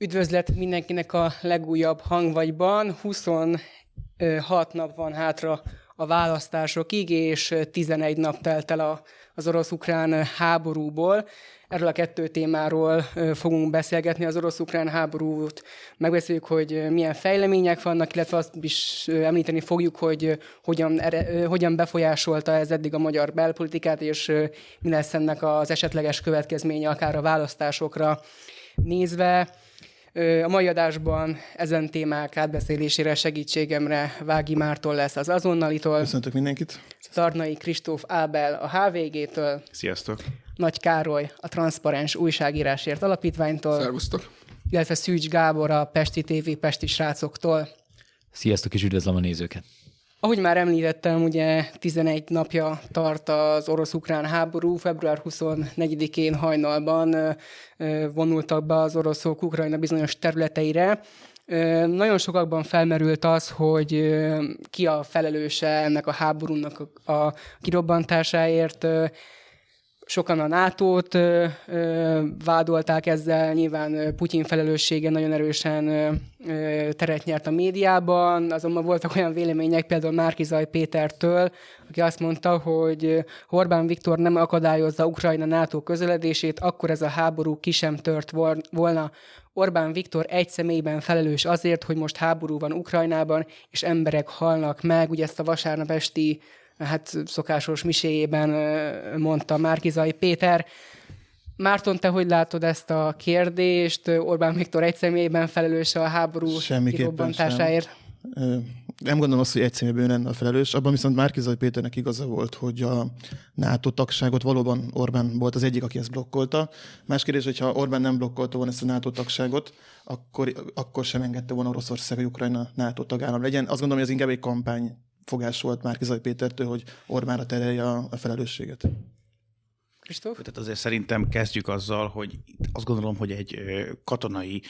Üdvözlet mindenkinek a legújabb hangvagyban. 26 nap van hátra a választásokig, és 11 nap telt el az orosz-ukrán háborúból. Erről a kettő témáról fogunk beszélgetni, az orosz-ukrán háborút. Megbeszéljük, hogy milyen fejlemények vannak, illetve azt is említeni fogjuk, hogy hogyan, hogyan befolyásolta ez eddig a magyar belpolitikát, és mi lesz ennek az esetleges következménye akár a választásokra nézve. A mai adásban ezen témák átbeszélésére segítségemre Vági Mártól lesz az azonnalitól. Köszöntök mindenkit. Tarnai Kristóf Ábel a HVG-től. Sziasztok. Nagy Károly a Transzparens Újságírásért Alapítványtól. Szervusztok. Illetve Szűcs Gábor a Pesti TV Pesti srácoktól. Sziasztok, és üdvözlöm a nézőket. Ahogy már említettem, ugye 11 napja tart az orosz-ukrán háború. Február 24-én hajnalban vonultak be az oroszok Ukrajna bizonyos területeire. Nagyon sokakban felmerült az, hogy ki a felelőse ennek a háborúnak a kirobbantásáért. Sokan a NATO-t vádolták ezzel, nyilván Putyin felelőssége nagyon erősen teret nyert a médiában, azonban voltak olyan vélemények, például Márkizaj Pétertől, aki azt mondta, hogy Orbán Viktor nem akadályozza Ukrajna NATO közeledését, akkor ez a háború ki sem tört volna. Orbán Viktor egy személyben felelős azért, hogy most háború van Ukrajnában, és emberek halnak meg. Ugye ezt a vasárnap esti hát szokásos miséjében mondta Márkizai Péter. Márton, te hogy látod ezt a kérdést? Orbán Viktor egy személyben felelős a háború kirobbantásáért? Nem gondolom azt, hogy egy személyben lenne a felelős. Abban viszont Márkizai Péternek igaza volt, hogy a NATO tagságot valóban Orbán volt az egyik, aki ezt blokkolta. Más kérdés, hogyha Orbán nem blokkolta volna ezt a NATO tagságot, akkor, akkor sem engedte volna Oroszország, hogy Ukrajna NATO tagállam legyen. Azt gondolom, hogy ez inkább egy kampány fogás volt már Kizaj Pétertől, hogy Orbánra terelje a, a felelősséget. Kristóf? Tehát azért szerintem kezdjük azzal, hogy azt gondolom, hogy egy katonai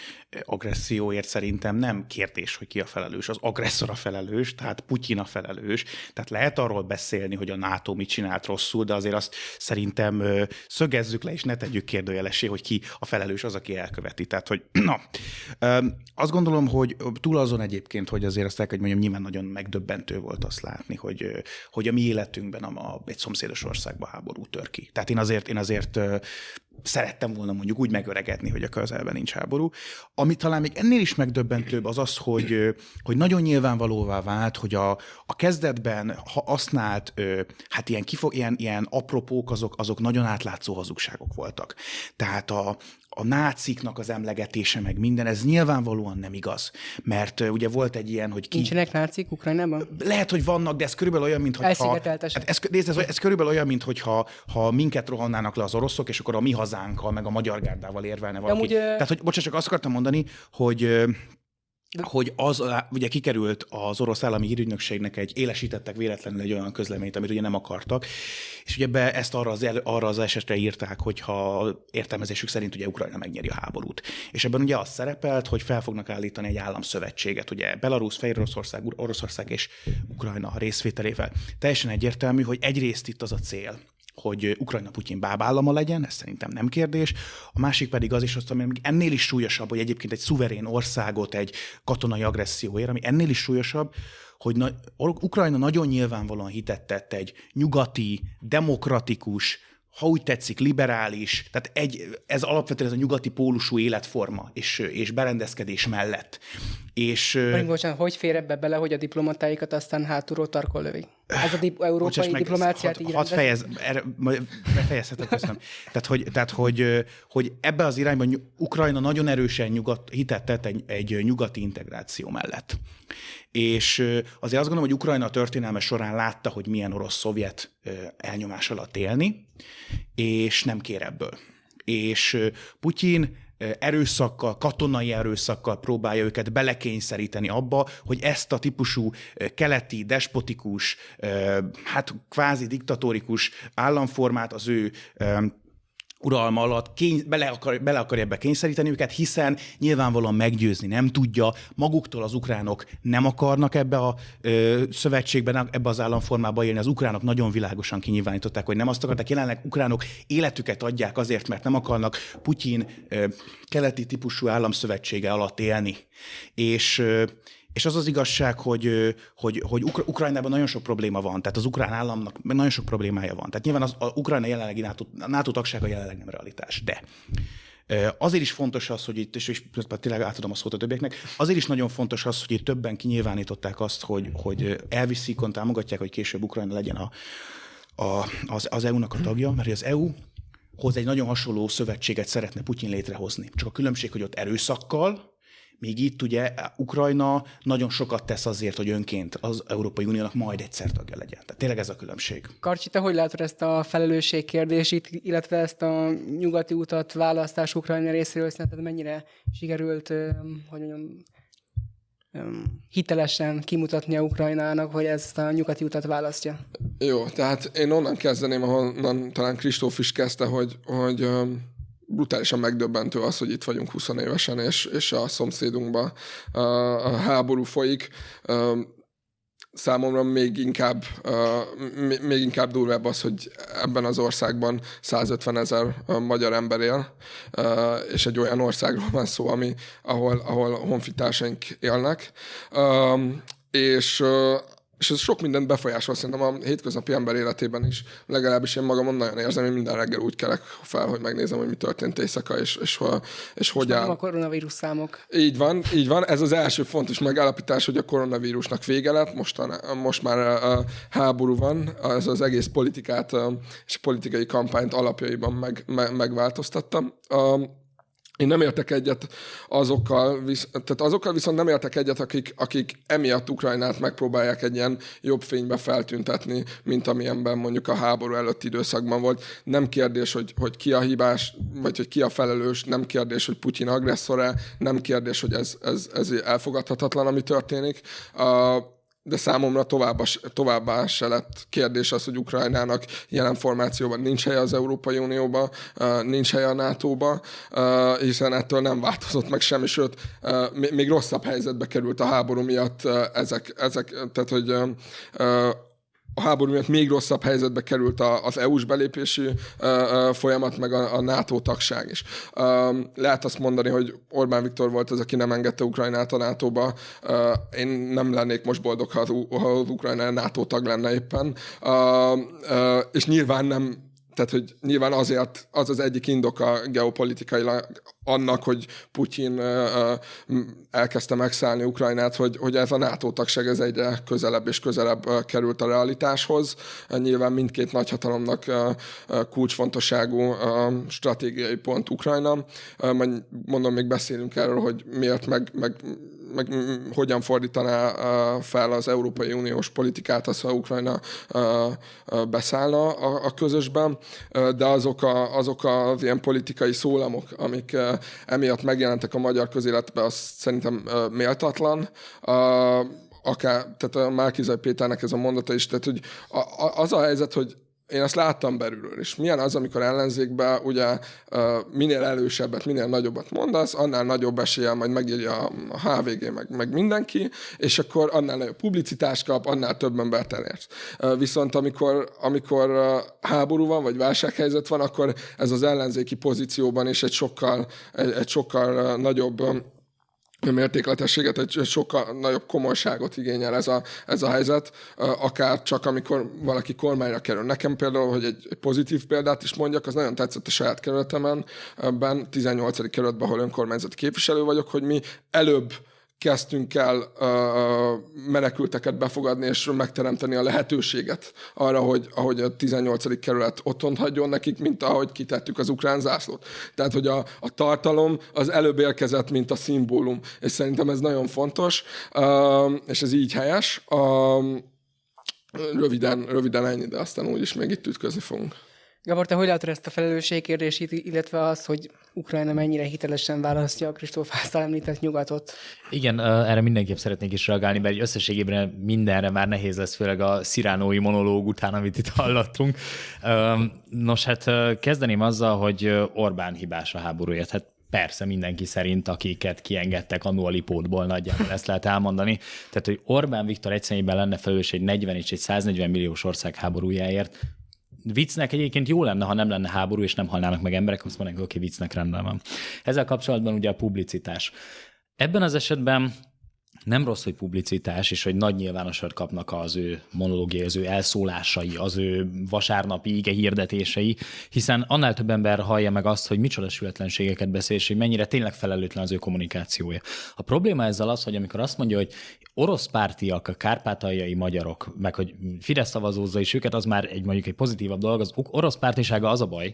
agresszióért szerintem nem kérdés, hogy ki a felelős. Az agresszor a felelős, tehát Putyin a felelős. Tehát lehet arról beszélni, hogy a NATO mit csinált rosszul, de azért azt szerintem szögezzük le, és ne tegyük kérdőjelesé, hogy ki a felelős az, aki elköveti. Tehát, hogy na, azt gondolom, hogy túl azon egyébként, hogy azért azt el hogy mondjam, nyilván nagyon megdöbbentő volt azt látni, hogy, hogy a mi életünkben a, a, egy szomszédos országban háború tör ki. Tehát én azért, én azért szerettem volna mondjuk úgy megöregedni, hogy a közelben nincs háború. Ami talán még ennél is megdöbbentőbb az az, hogy, hogy nagyon nyilvánvalóvá vált, hogy a, a kezdetben ha használt, hát ilyen, kifog, ilyen, ilyen apropók, azok, azok nagyon átlátszó hazugságok voltak. Tehát a, a náciknak az emlegetése, meg minden, ez nyilvánvalóan nem igaz. Mert uh, ugye volt egy ilyen, hogy ki... Nincsenek nácik Ukrajnában? Lehet, hogy vannak, de ez körülbelül olyan, mint hogy Hát ez, nézd, ez, ez körülbelül olyan, mint hogyha ha minket rohannának le az oroszok, és akkor a mi hazánkkal, meg a magyar gárdával érvelne valaki. Amúgy, Tehát, hogy bocsánat, csak azt akartam mondani, hogy hogy az ugye kikerült az orosz állami hírügynökségnek egy élesítettek véletlenül egy olyan közleményt, amit ugye nem akartak, és ugye be ezt arra az, el, arra az esetre írták, hogyha értelmezésük szerint ugye Ukrajna megnyeri a háborút. És ebben ugye az szerepelt, hogy fel fognak állítani egy államszövetséget, ugye Belarus, Fehéroroszország, Oroszország és Ukrajna részvételével. Teljesen egyértelmű, hogy egyrészt itt az a cél, hogy Ukrajna Putyin bábállama legyen, ez szerintem nem kérdés. A másik pedig az is, azt, ami ennél is súlyosabb, hogy egyébként egy szuverén országot egy katonai agresszióért, ami ennél is súlyosabb, hogy na, Ukrajna nagyon nyilvánvalóan hitetett egy nyugati, demokratikus, ha úgy tetszik, liberális, tehát egy, ez alapvetően ez a nyugati pólusú életforma és, és berendezkedés mellett. És, Mondjuk, bocsánat, hogy fér ebbe bele, hogy a diplomatáikat aztán hátulról tarkol lövi? Ez a dip- európai meg, diplomáciát had, így hadd fejez, erre, befejezhetek, köszönöm. tehát, hogy, tehát hogy, hogy ebbe az irányban Ukrajna nagyon erősen nyugat, hitet tett egy, egy nyugati integráció mellett. És azért azt gondolom, hogy Ukrajna a történelme során látta, hogy milyen orosz-szovjet elnyomás alatt élni, és nem kér ebből. És Putyin erőszakkal, katonai erőszakkal próbálja őket belekényszeríteni abba, hogy ezt a típusú keleti, despotikus, hát kvázi diktatórikus államformát az ő uralma alatt kény, bele, akar, bele akarja ebbe kényszeríteni őket, hiszen nyilvánvalóan meggyőzni nem tudja, maguktól az ukránok nem akarnak ebbe a ö, szövetségben, ebbe az államformába élni. Az ukránok nagyon világosan kinyilvánították, hogy nem azt akarták. Jelenleg ukránok életüket adják azért, mert nem akarnak Putyin ö, keleti típusú államszövetsége alatt élni. És ö, és az az igazság, hogy, hogy, hogy Ukra- Ukrajnában nagyon sok probléma van, tehát az ukrán államnak nagyon sok problémája van. Tehát nyilván az, a Ukrajna jelenlegi NATO, NATO tagsága jelenleg nem realitás, de Azért is fontos az, hogy itt, és, és tényleg átadom a szót a többieknek, azért is nagyon fontos az, hogy itt többen kinyilvánították azt, hogy, hogy elviszik, támogatják, hogy később Ukrajna legyen a, a, az, az EU-nak a tagja, mert az EU hoz egy nagyon hasonló szövetséget szeretne Putyin létrehozni. Csak a különbség, hogy ott erőszakkal, Míg itt ugye Ukrajna nagyon sokat tesz azért, hogy önként az Európai Uniónak majd egyszer tagja legyen. Tehát tényleg ez a különbség. Karcsi, te hogy látod ezt a felelősség kérdését, illetve ezt a nyugati utat választás Ukrajna részéről, szerinted mennyire sikerült, hogy mondjam, hitelesen kimutatni a Ukrajnának, hogy ezt a nyugati utat választja? Jó, tehát én onnan kezdeném, ahonnan talán Kristóf is kezdte, hogy, hogy brutálisan megdöbbentő az, hogy itt vagyunk 20 évesen, és, és a szomszédunkban a, a háború folyik. Számomra még inkább, még inkább durvább az, hogy ebben az országban 150 ezer magyar ember él, és egy olyan országról van szó, ami, ahol, ahol honfitársaink élnek. És és ez sok mindent befolyásol szerintem a hétköznapi ember életében is. Legalábbis én magamon nagyon érzem, hogy minden reggel úgy kelek fel, hogy megnézem, hogy mi történt éjszaka, és, és, és, és hogy áll. a koronavírus számok. Így van, így van. Ez az első fontos megállapítás, hogy a koronavírusnak vége lett. Most, a, most már a háború van. Ez az egész politikát és a politikai kampányt alapjaiban meg, meg, megváltoztatta. Én nem értek egyet azokkal, visz, tehát azokkal viszont nem értek egyet, akik, akik emiatt Ukrajnát megpróbálják egy ilyen jobb fénybe feltüntetni, mint amilyenben mondjuk a háború előtti időszakban volt. Nem kérdés, hogy, hogy ki a hibás, vagy hogy ki a felelős, nem kérdés, hogy Putyin agresszor-e, nem kérdés, hogy ez, ez, ez elfogadhatatlan, ami történik. Uh, de számomra tovább, továbbá se lett kérdés az, hogy Ukrajnának jelen formációban nincs helye az Európai Unióba, nincs helye a NATO-ba, hiszen ettől nem változott meg semmi, sőt, még rosszabb helyzetbe került a háború miatt ezek, ezek tehát hogy a háború miatt még rosszabb helyzetbe került az EU-s belépési folyamat, meg a, a NATO tagság is. Lehet azt mondani, hogy Orbán Viktor volt az, aki nem engedte Ukrajnát a NATO-ba. Én nem lennék most boldog, ha ha az Ukrajna NATO tag lenne éppen. És nyilván nem tehát, hogy nyilván azért az az egyik indoka geopolitikailag annak, hogy Putyin elkezdte megszállni Ukrajnát, hogy, hogy ez a NATO tagság ez egyre közelebb és közelebb került a realitáshoz. Nyilván mindkét nagyhatalomnak kulcsfontosságú stratégiai pont Ukrajna. Mondom, még beszélünk erről, hogy miért, meg, meg meg hogyan fordítaná fel az Európai Uniós politikát az, ha Ukrajna beszállna a, közösben, de azok, a, azok az ilyen politikai szólamok, amik emiatt megjelentek a magyar közéletben, az szerintem méltatlan. Akár, tehát a Márkizai Péternek ez a mondata is, tehát hogy az a helyzet, hogy én azt láttam belülről is. Milyen az, amikor ellenzékben ugye minél elősebbet, minél nagyobbat mondasz, annál nagyobb eséllyel majd megírja a HVG, meg, meg mindenki, és akkor annál nagyobb publicitást kap, annál több embert elérsz. Viszont amikor, amikor háború van, vagy válsághelyzet van, akkor ez az ellenzéki pozícióban is egy sokkal, egy, egy sokkal nagyobb mértékletességet, egy sokkal nagyobb komolyságot igényel ez a, ez a helyzet, akár csak amikor valaki kormányra kerül. Nekem például, hogy egy, pozitív példát is mondjak, az nagyon tetszett a saját kerületemen, ben 18. kerületben, ahol önkormányzati képviselő vagyok, hogy mi előbb kezdtünk el uh, menekülteket befogadni, és megteremteni a lehetőséget arra, hogy ahogy a 18. kerület otthon hagyjon nekik, mint ahogy kitettük az ukrán zászlót. Tehát, hogy a, a tartalom az előbb érkezett, mint a szimbólum, és szerintem ez nagyon fontos, uh, és ez így helyes. Uh, röviden, röviden ennyi, de aztán úgyis még itt ütközni fogunk. Gabor, te hogy látod ezt a felelősségkérdését, illetve az, hogy Ukrajna mennyire hitelesen választja a Kristóf által említett nyugatot? Igen, erre mindenképp szeretnék is reagálni, mert összességében mindenre már nehéz lesz, főleg a sziránói monológ után, amit itt hallottunk. Nos, hát kezdeném azzal, hogy Orbán hibás a háborúért. Hát Persze, mindenki szerint, akiket kiengedtek a Nualipótból nagyjából ezt lehet elmondani. Tehát, hogy Orbán Viktor egyszerűen lenne felelős egy 40 és egy 140 milliós ország háborújáért, viccnek egyébként jó lenne, ha nem lenne háború, és nem halnának meg emberek, azt hogy oké, viccnek rendben van. Ezzel kapcsolatban ugye a publicitás. Ebben az esetben nem rossz, hogy publicitás, és hogy nagy nyilvánosat kapnak az ő monológiai, az ő elszólásai, az ő vasárnapi ige hirdetései, hiszen annál több ember hallja meg azt, hogy micsoda sületlenségeket beszél, és hogy mennyire tényleg felelőtlen az ő kommunikációja. A probléma ezzel az, hogy amikor azt mondja, hogy orosz pártiak, a kárpátaljai magyarok, meg hogy Fidesz szavazózza is őket, az már egy mondjuk egy pozitívabb dolog, az orosz pártisága az a baj,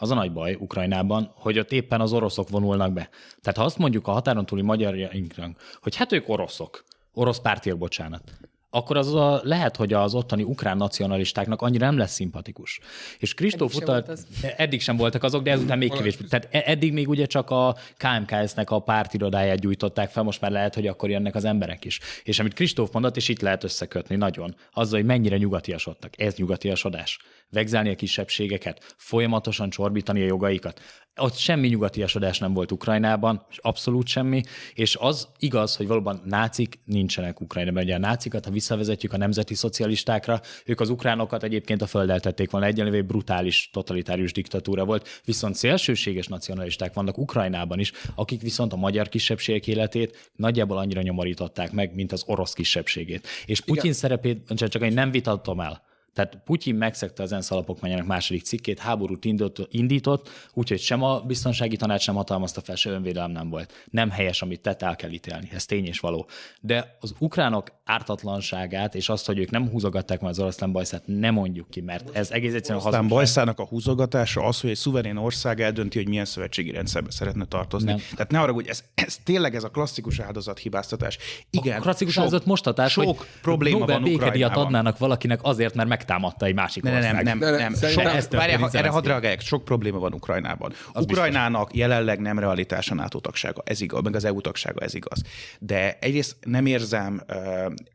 az a nagy baj Ukrajnában, hogy ott éppen az oroszok vonulnak be. Tehát ha azt mondjuk a határon túli magyarjainknak, hogy hát ők oroszok, orosz pártiak, bocsánat, akkor az a, lehet, hogy az ottani ukrán nacionalistáknak annyira nem lesz szimpatikus. És Kristóf utalt, az. eddig sem voltak azok, de ezután még kevésbé. Tehát e- eddig még ugye csak a KMKS-nek a pártirodáját gyújtották fel, most már lehet, hogy akkor jönnek az emberek is. És amit Kristóf mondott, és itt lehet összekötni nagyon, azzal, hogy mennyire nyugatiasodtak. Ez nyugatiasodás vegzelni a kisebbségeket, folyamatosan csorbítani a jogaikat. Ott semmi nyugatiasodás nem volt Ukrajnában, abszolút semmi, és az igaz, hogy valóban nácik nincsenek Ukrajnában. Ugye a nácikat, ha visszavezetjük a nemzeti szocialistákra, ők az ukránokat egyébként a földdel tették volna egyenlővé, brutális, totalitárius diktatúra volt, viszont szélsőséges nacionalisták vannak Ukrajnában is, akik viszont a magyar kisebbségek életét nagyjából annyira nyomorították meg, mint az orosz kisebbségét. És Putyin Igen. szerepét csak én nem vitatom el, tehát Putyin megszegte az ENSZ alapokmányának második cikkét, háborút indított, indított úgyhogy sem a biztonsági tanács sem hatalmazta fel, se önvédelem nem volt. Nem helyes, amit tett, el kell ítélni. Ez tény és való. De az ukránok ártatlanságát, és azt, hogy ők nem húzogatták már az oroszlán bajszát, nem mondjuk ki, mert ez egész egyszerűen hazugság. bajszának a húzogatása az, hogy egy szuverén ország eldönti, hogy milyen szövetségi rendszerbe szeretne tartozni. Nem. Tehát ne arra, hogy ez, ez tényleg ez a klasszikus áldozat hibáztatás. Igen, a klasszikus sok, áldozat mostatás, sok hogy probléma Nobel van békedíjat adnának valakinek azért, mert megtámadta egy másik ne, ország. Nem, nem, nem. nem. Ezt várjál, erre hadd reagáljak. Sok probléma van Ukrajnában. Az Ukrajnának biztos. jelenleg nem realitás a NATO tagsága, ez igaz, meg az EU tagsága, ez igaz. De egyrészt nem érzem uh,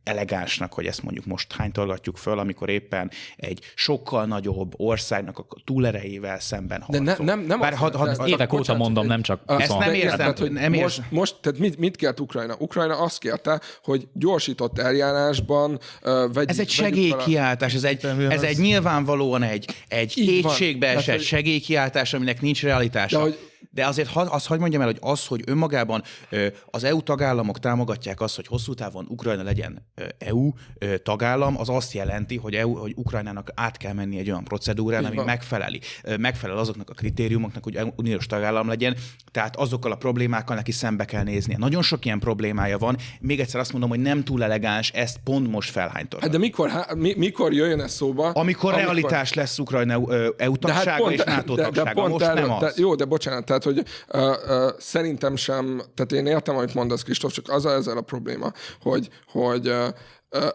elegánsnak, hogy ezt mondjuk most hánytolgatjuk föl, amikor éppen egy sokkal nagyobb országnak a túlerejével szemben harcol. De ne, nem, nem Bár had, had, had, évek óta mondom, nem csak Ezt nem érzem. Tehát, hogy nem most, most, tehát mit, mit kért Ukrajna? Ukrajna azt kérte, hogy gyorsított eljárásban uh, vegy, Ez egy segélykiáltás, ez egy, ez egy nyilvánvalóan egy, egy kétségbe esett segélykiáltás, aminek nincs realitása. De hogy de azért azt hagyd mondjam el, hogy az, hogy önmagában az EU tagállamok támogatják azt, hogy hosszú távon Ukrajna legyen EU tagállam, az azt jelenti, hogy, EU, hogy Ukrajnának át kell menni egy olyan procedúrán, ami megfeleli, megfelel azoknak a kritériumoknak, hogy uniós tagállam legyen, tehát azokkal a problémákkal neki szembe kell néznie. Nagyon sok ilyen problémája van. Még egyszer azt mondom, hogy nem túl elegáns ezt pont most felhánytól. Hát de mikor, há, mi, mikor jöjjön ez szóba? Amikor, amikor realitás lesz Ukrajna EU tagsága hát pont, és NATO de, tagsága. De pont most erről, nem az. De, jó, de bocsánat, tehát hogy uh, uh, szerintem sem, tehát én értem, amit mondasz, Kristóf, csak az a ezzel a probléma, hogy, hogy uh,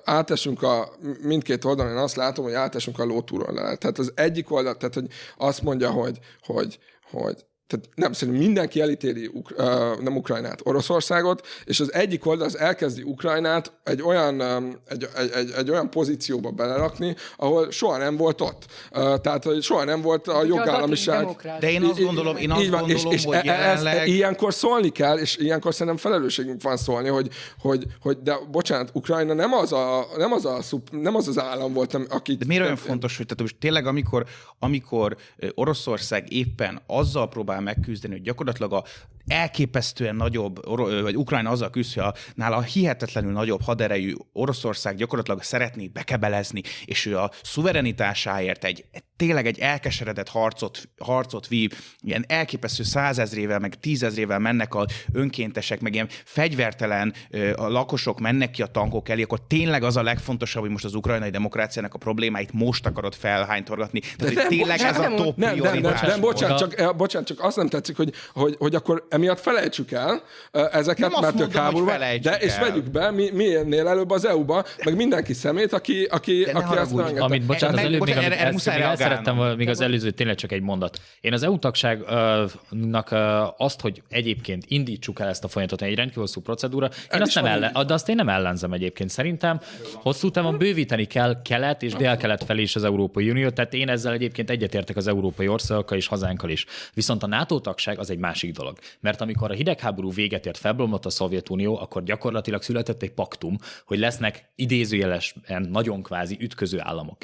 átesünk a mindkét oldalon, én azt látom, hogy átesünk a lótúról. Tehát az egyik oldal, tehát hogy azt mondja, hogy, hogy, hogy tehát nem, szerintem mindenki elítéli uh, nem Ukrajnát, Oroszországot, és az egyik oldal az elkezdi Ukrajnát egy olyan, um, egy, egy, egy, egy olyan pozícióba belerakni, ahol soha nem volt ott. Uh, tehát, hogy soha nem volt a jogállamiság. De én azt gondolom, én azt van, gondolom, és, és hogy e- jelenleg... Ez, ilyenkor szólni kell, és ilyenkor szerintem felelősségünk van szólni, hogy, hogy, hogy de bocsánat, Ukrajna nem az a, nem az, a szup, nem az, az állam volt, aki... De miért olyan fontos, hogy tehát most tényleg amikor, amikor Oroszország éppen azzal próbál megküzdeni, hogy gyakorlatilag a elképesztően nagyobb, vagy Ukrajna azzal küzd, hogy a, nála hihetetlenül nagyobb haderejű Oroszország gyakorlatilag szeretné bekebelezni, és ő a szuverenitásáért egy, tényleg egy elkeseredett harcot, harcot vív, ilyen elképesztő százezrével, meg tízezrével mennek a önkéntesek, meg ilyen fegyvertelen a lakosok mennek ki a tankok elé, akkor tényleg az a legfontosabb, hogy most az ukrajnai demokráciának a problémáit most akarod felhánytorgatni. Tehát, hogy tényleg ez a top nem, nem, nem, nem, bocsánat, csak, bocsánat, csak azt nem tetszik, hogy, hogy, hogy akkor emiatt felejtsük el ezeket, Nem mert ők háborúban, de és el. vegyük be mi, minél előbb az EU-ba, meg mindenki szemét, aki, aki, de aki ezt nem Amit, bocsánat, az előbb, még, amit, ezt, még el szerettem még az előző tényleg csak egy mondat. Én az EU tagságnak azt, hogy egyébként indítsuk el ezt a folyamatot, egy rendkívül hosszú procedúra, én azt nem ellen, de azt én nem ellenzem egyébként. Szerintem hosszú távon bővíteni kell kelet és dél-kelet felé is az Európai Unió, tehát én ezzel egyébként egyetértek az európai országokkal és hazánkkal is. Viszont a NATO tagság az egy másik dolog. Mert amikor a hidegháború véget ért, felbomlott a Szovjetunió, akkor gyakorlatilag született egy paktum, hogy lesznek idézőjelesen nagyon kvázi ütköző államok.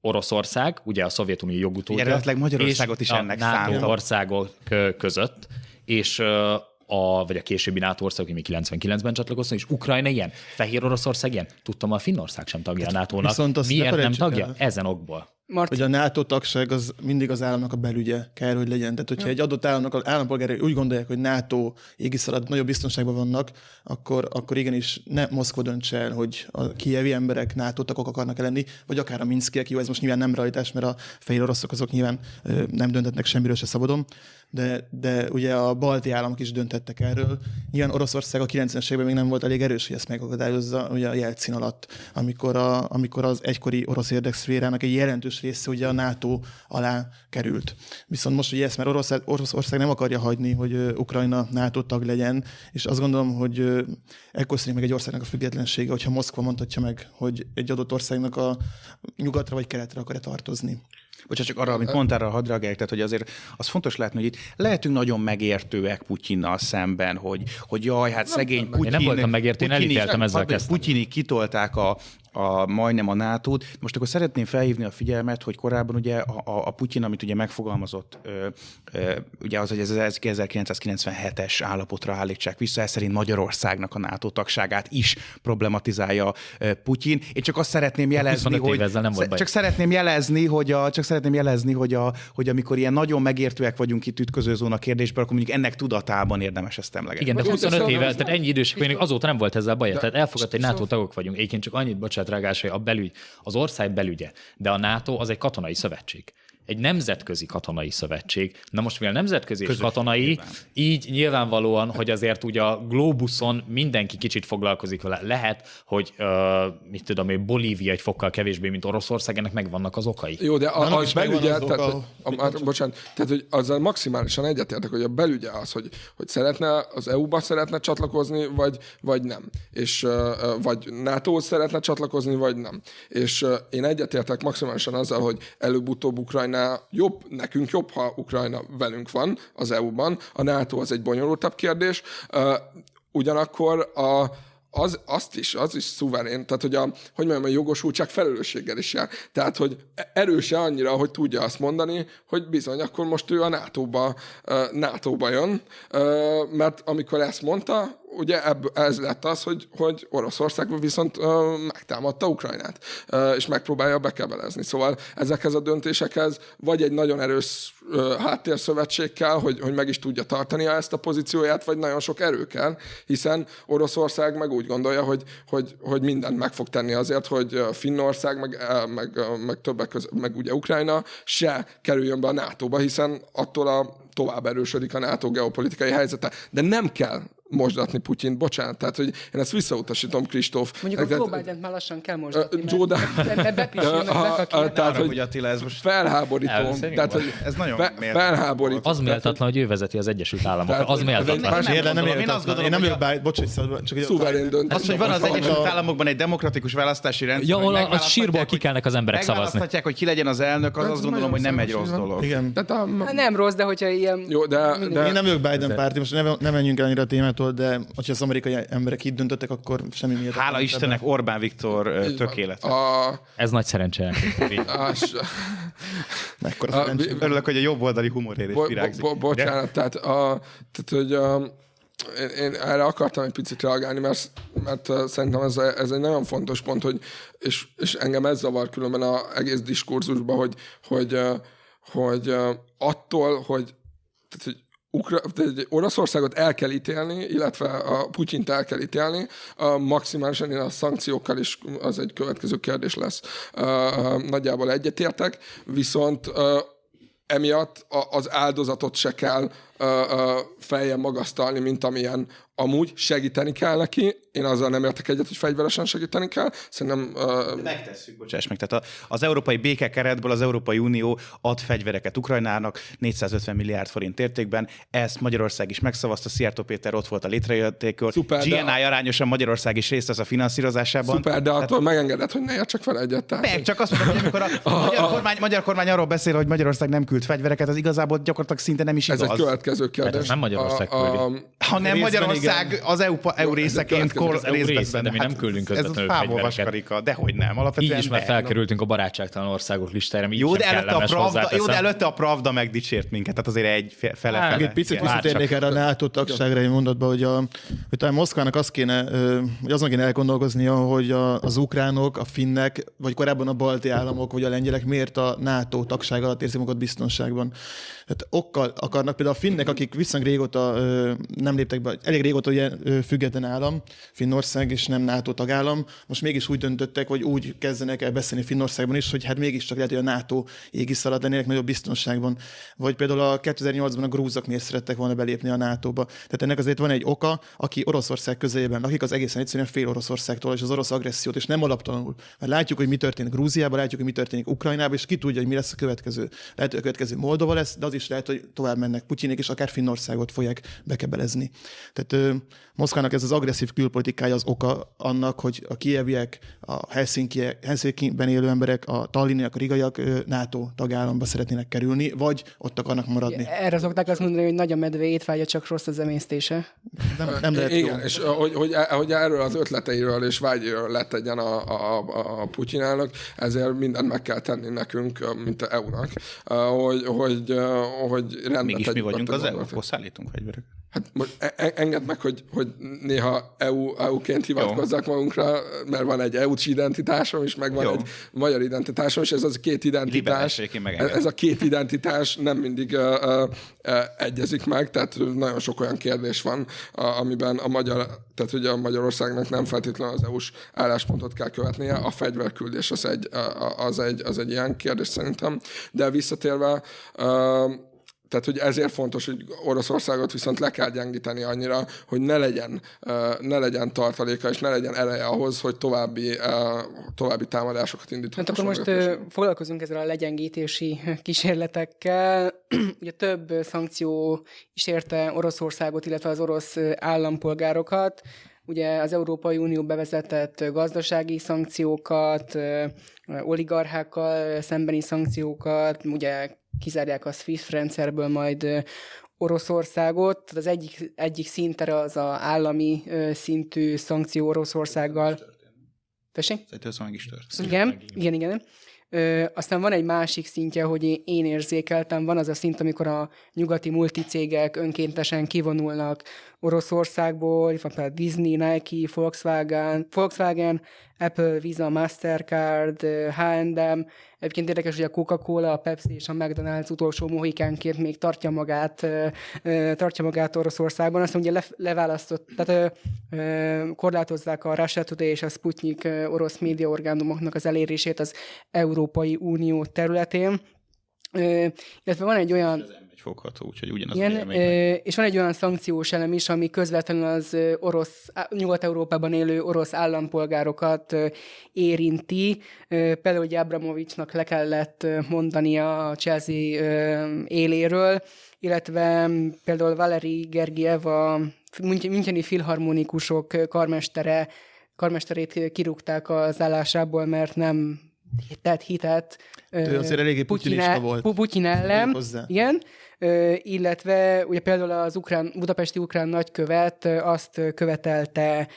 Oroszország, ugye a Szovjetunió jogutódja. Eredetileg Magyarországot is ennek a NATO országok között, és a, vagy a későbbi NATO országok, ami 99-ben csatlakoztak, és Ukrajna ilyen, Fehér Oroszország ilyen. Tudtam, a Finnország sem tagja a hát NATO-nak. Viszont Miért nem tagja? El. Ezen okból. Mart... Hogy a NATO tagság az mindig az államnak a belügye kell, hogy legyen. Tehát, hogyha ja. egy adott államnak az állampolgárai úgy gondolják, hogy NATO égisz alatt nagyobb biztonságban vannak, akkor, akkor igenis ne Moszkva döntse el, hogy a kievi emberek NATO tagok akarnak lenni, vagy akár a minszkiek, jó, ez most nyilván nem rajtás, mert a fehér oroszok azok nyilván nem döntetnek semmiről se szabadon, de, de ugye a balti államok is döntettek erről. Nyilván Oroszország a 90-es években még nem volt elég erős, hogy ezt megakadályozza ugye a Jelcin alatt, amikor, a, amikor az egykori orosz érdekszférának egy jelentős része ugye a NATO alá került. Viszont most ugye ezt már Oroszország, Oroszország nem akarja hagyni, hogy Ukrajna NATO tag legyen, és azt gondolom, hogy ekkor szerint meg egy országnak a függetlensége, hogyha Moszkva mondhatja meg, hogy egy adott országnak a nyugatra vagy keletre akar-e tartozni. Bocsánat, csak arra, amit mondtál, arra hadd tehát hogy azért az fontos látni, hogy itt lehetünk nagyon megértőek Putyinnal szemben, hogy, hogy jaj, hát szegény Putyin... Én nem voltam megértő, én elítéltem ezzel kezdtem. Putyinik kitolták a, a, majdnem a nato -t. Most akkor szeretném felhívni a figyelmet, hogy korábban ugye a, a, a Putyin, amit ugye megfogalmazott, ö, ö, ugye az, hogy ez az 1997-es állapotra állítsák vissza, ez szerint Magyarországnak a NATO tagságát is problematizálja Putyin. Én csak azt szeretném jelezni, hogy nem volt csak szeretném jelezni, hogy a, csak szeretném jelezni, hogy, a, hogy amikor ilyen nagyon megértőek vagyunk itt ütköző zóna kérdésben, akkor mondjuk ennek tudatában érdemes ezt emlegetni. Igen, de 25 éve, tehát ennyi idősek, még azóta nem volt ezzel baj. Tehát elfogadta, hogy NATO tagok vagyunk. Egyébként csak annyit, bocsánat, saját a belügy, az ország belügye, de a NATO az egy katonai szövetség egy nemzetközi katonai szövetség. Na most mivel nemzetközi és katonai, nyilván. így nyilvánvalóan, hogy azért ugye a globuson mindenki kicsit foglalkozik vele. Lehet, hogy uh, mit tudom én, Bolívia egy fokkal kevésbé, mint Oroszország, ennek megvannak az okai. Jó, de a, az belügye, az tehát, a, a, a, bocsánat, tehát hogy azzal maximálisan egyetértek, hogy a belügye az, hogy, hogy szeretne, az EU-ba szeretne csatlakozni, vagy, vagy nem. És uh, vagy nato szeretne csatlakozni, vagy nem. És uh, én egyetértek maximálisan azzal, hogy előbb-utóbb Ukrajna Ukrajna jobb, nekünk jobb, ha Ukrajna velünk van az EU-ban. A NATO az egy bonyolultabb kérdés. Ugyanakkor a, az, azt is, az is szuverén, tehát hogy a, hogy mondjam, a jogosultság felelősséggel is jár. Tehát, hogy erőse annyira, hogy tudja azt mondani, hogy bizony, akkor most ő a NATO-ba, NATO-ba jön, mert amikor ezt mondta, ugye ebb, ez lett az, hogy, hogy Oroszország viszont ö, megtámadta Ukrajnát, ö, és megpróbálja bekebelezni. Szóval ezekhez a döntésekhez vagy egy nagyon erős ö, háttérszövetség kell, hogy, hogy meg is tudja tartani ezt a pozícióját, vagy nagyon sok erő kell, hiszen Oroszország meg úgy gondolja, hogy, hogy, hogy mindent meg fog tenni azért, hogy Finnország, meg, meg, meg többek között, meg ugye Ukrajna se kerüljön be a NATO-ba, hiszen attól a tovább erősödik a NATO geopolitikai helyzete. De nem kell mosdatni Putyint, bocsánat, tehát hogy én ezt visszautasítom, Kristóf. Mondjuk a Joe biden már lassan kell mosdatni. Uh, Joe Tehát, hogy Attila, ez most felháborító. Tehát, hogy ez nagyon felháborító. Az méltatlan, hogy ő vezeti az Egyesült Államokat. Az méltatlan. Én azt gondolom, én nem vagyok bár, bocs, csak egy szuverén döntés. Az, hogy van az Egyesült Államokban egy demokratikus választási rendszer. Ja, ahol a sírból kikelnek az emberek szavazni. Megválaszthatják, hogy ki legyen az elnök, az azt gondolom, hogy nem egy rossz dolog. Igen. Nem rossz, de hogyha ilyen... Jó, de... Én nem vagyok Biden párti, most nem menjünk el annyira a témától, de hogyha az amerikai emberek így döntöttek, akkor semmi miért. Hála Istennek Orbán Viktor tökéletes. A... Ez nagy szerencse. Mekkora a, Örülök, hogy a jobb oldali humorért bo- virágzik. Bo- bo- bocsánat, tehát, a, tehát hogy a, én, én erre akartam egy picit reagálni, mert, mert szerintem ez, ez egy nagyon fontos pont, hogy, és, és engem ez zavar különben az egész diskurzusban, hogy, hogy, hogy, hogy attól, hogy, tehát, hogy Ukra- Oroszországot el kell ítélni, illetve a Putyint el kell ítélni. A maximálisan én a szankciókkal is az egy következő kérdés lesz. Nagyjából egyetértek, viszont emiatt az áldozatot se kell fejjel magasztalni, mint amilyen amúgy segíteni kell neki. Én azzal nem értek egyet, hogy fegyveresen segíteni kell. Szerintem... Uh... Megtesszük, bocsáss meg. Tehát az európai békekeretből az Európai Unió ad fegyvereket Ukrajnának 450 milliárd forint értékben. Ezt Magyarország is megszavazta. Szijjártó Péter ott volt a létrejöttékor. Szuper, GNI a... arányosan Magyarország is részt vesz a finanszírozásában. Szuper, de attól Tehát... megengedett, hogy ne csak fel egyet. Tehát, meg, csak azt mondom, hogy amikor a, a, magyar, kormány, magyar kormány arról beszél, hogy Magyarország nem küld fegyvereket, az igazából gyakorlatilag szinte nem is igaz. Ez egy következő kérdés. Ez nem Magyarország. A, a, ha nem Magyarország az EU, EU részeként kor, részben de mi nem küldünk közvetlenül Ez a fegyvereket. de hogy nem. Alapvetően Így is már felkerültünk a barátságtalan országok listájára, jó, de előtte a Pravda, jó, de előtte a Pravda megdicsért minket, tehát azért egy fele fele. Hát, egy picit visszatérnék erre a NATO tagságra egy mondatba, hogy, a, hogy talán Moszkvának azt kéne, hogy azon kéne elgondolkoznia, hogy a, az ukránok, a finnek, vagy korábban a balti államok, vagy a lengyelek miért a NATO tagság alatt érzik magukat biztonságban. Tehát okkal akarnak, például a finnek, akik viszonylag régóta nem léptek be, elég régóta ugye független állam, Finnország és nem NATO tagállam, most mégis úgy döntöttek, vagy úgy kezdenek el beszélni Finnországban is, hogy hát mégiscsak lehet, hogy a NATO égisz alatt lennének nagyobb biztonságban. Vagy például a 2008-ban a grúzok miért szerettek volna belépni a NATO-ba. Tehát ennek azért van egy oka, aki Oroszország közelében lakik, az egészen egyszerűen fél Oroszországtól és az orosz agressziót, és nem alaptalanul. Mert látjuk, hogy mi történik Grúziában, látjuk, hogy mi történik Ukrajnában, és ki tudja, hogy mi lesz a következő. Lehet, hogy a következő Moldova lesz, de az is lehet, hogy tovább mennek Putyinék, és akár Finnországot fogják bekebelezni. Tehát Moszkvának ez az agresszív külpolitikája az oka annak, hogy a kieviek, a Helsinki-ben élő emberek, a talliniak, a rigaiak NATO tagállamba szeretnének kerülni, vagy ott akarnak maradni. Erre szokták azt mondani, hogy nagy a medve étvágya, csak rossz az emésztése. Nem, nem lehet Igen, jó. és hogy, hogy, hogy erről az ötleteiről és vágyról letegyen a, a, a Putyinának, ezért mindent meg kell tenni nekünk, mint a EU-nak, hogy, hogy, hogy rendben Mégis mi vagyunk az EU, akkor szállítunk fegyvereket. Hát most e-, e- engedd meg, hogy, hogy néha EU, EU-ként hivatkozzak Jó. magunkra, mert van egy EU-s identitásom is, meg van Jó. egy magyar identitásom, és ez az két identitás, ez a két identitás nem mindig uh, uh, uh, egyezik meg, tehát nagyon sok olyan kérdés van, uh, amiben a magyar, tehát ugye a Magyarországnak nem feltétlenül az EU-s álláspontot kell követnie, a fegyverküldés az egy, uh, az egy, az egy ilyen kérdés szerintem, de visszatérve uh, tehát, hogy ezért fontos, hogy Oroszországot viszont le kell gyengíteni annyira, hogy ne legyen, ne legyen tartaléka, és ne legyen ereje ahhoz, hogy további, további támadásokat indítson. Hát akkor most uh, foglalkozunk ezzel a legyengítési kísérletekkel. Ugye több szankció is érte Oroszországot, illetve az orosz állampolgárokat. Ugye az Európai Unió bevezetett gazdasági szankciókat, oligarchákkal szembeni szankciókat, ugye kizárják a SWIFT rendszerből majd Oroszországot. Tehát az egyik, egyik szintere az a állami szintű szankció Oroszországgal. Tessék? Szerintem ez meg is történt. Igen, igen, igen. Ö, aztán van egy másik szintje, hogy én érzékeltem, van az a szint, amikor a nyugati multicégek önkéntesen kivonulnak Oroszországból, itt van például Disney, Nike, Volkswagen, Volkswagen Apple, Visa, Mastercard, H&M. Egyébként érdekes, hogy a Coca-Cola, a Pepsi és a McDonald's utolsó mohikánként még tartja magát, tartja magát Oroszországban. Aztán ugye le, leválasztott, tehát korlátozzák a Russia Today és a Sputnik orosz médiaorgánumoknak az elérését az Európai Unió területén. Illetve van egy olyan fogható, úgyhogy ugyanaz Igen, és van egy olyan szankciós elem is, ami közvetlenül az orosz, Nyugat-Európában élő orosz állampolgárokat érinti. Például, hogy Abramovicsnak le kellett mondani a Chelsea éléről, illetve például Valeri Gergiev, a Müncheni filharmonikusok karmestere, karmesterét kirúgták az állásából, mert nem tett hitet. Ő azért eléggé putyinista volt. Putyin ellen, igen illetve ugye például az ukrán, budapesti ukrán nagykövet azt követelte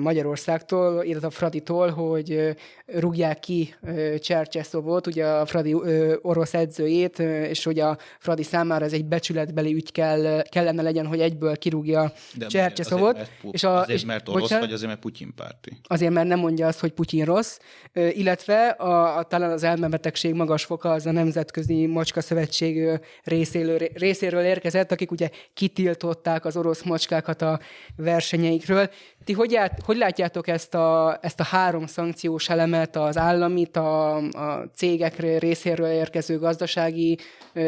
Magyarországtól, illetve a Fraditól, hogy rúgják ki Csercseszovot, ugye a Fradi orosz edzőjét, és hogy a Fradi számára ez egy becsületbeli ügy kell, kellene legyen, hogy egyből kirúgja Csercseszovot. Azért, mert, és a, azért, és, mert orosz, bocsánat, vagy azért, mert Putyin párti? Azért, mert nem mondja azt, hogy Putyin rossz, illetve a, a, talán az elmebetegség magas foka az a Nemzetközi Macska Szövetség részéről, részéről érkezett, akik ugye kitiltották az orosz macskákat a versenyeikről. Ti hogy, át, hogy látjátok ezt a, ezt a három szankciós elemet, az államit, a, a cégek részéről érkező gazdasági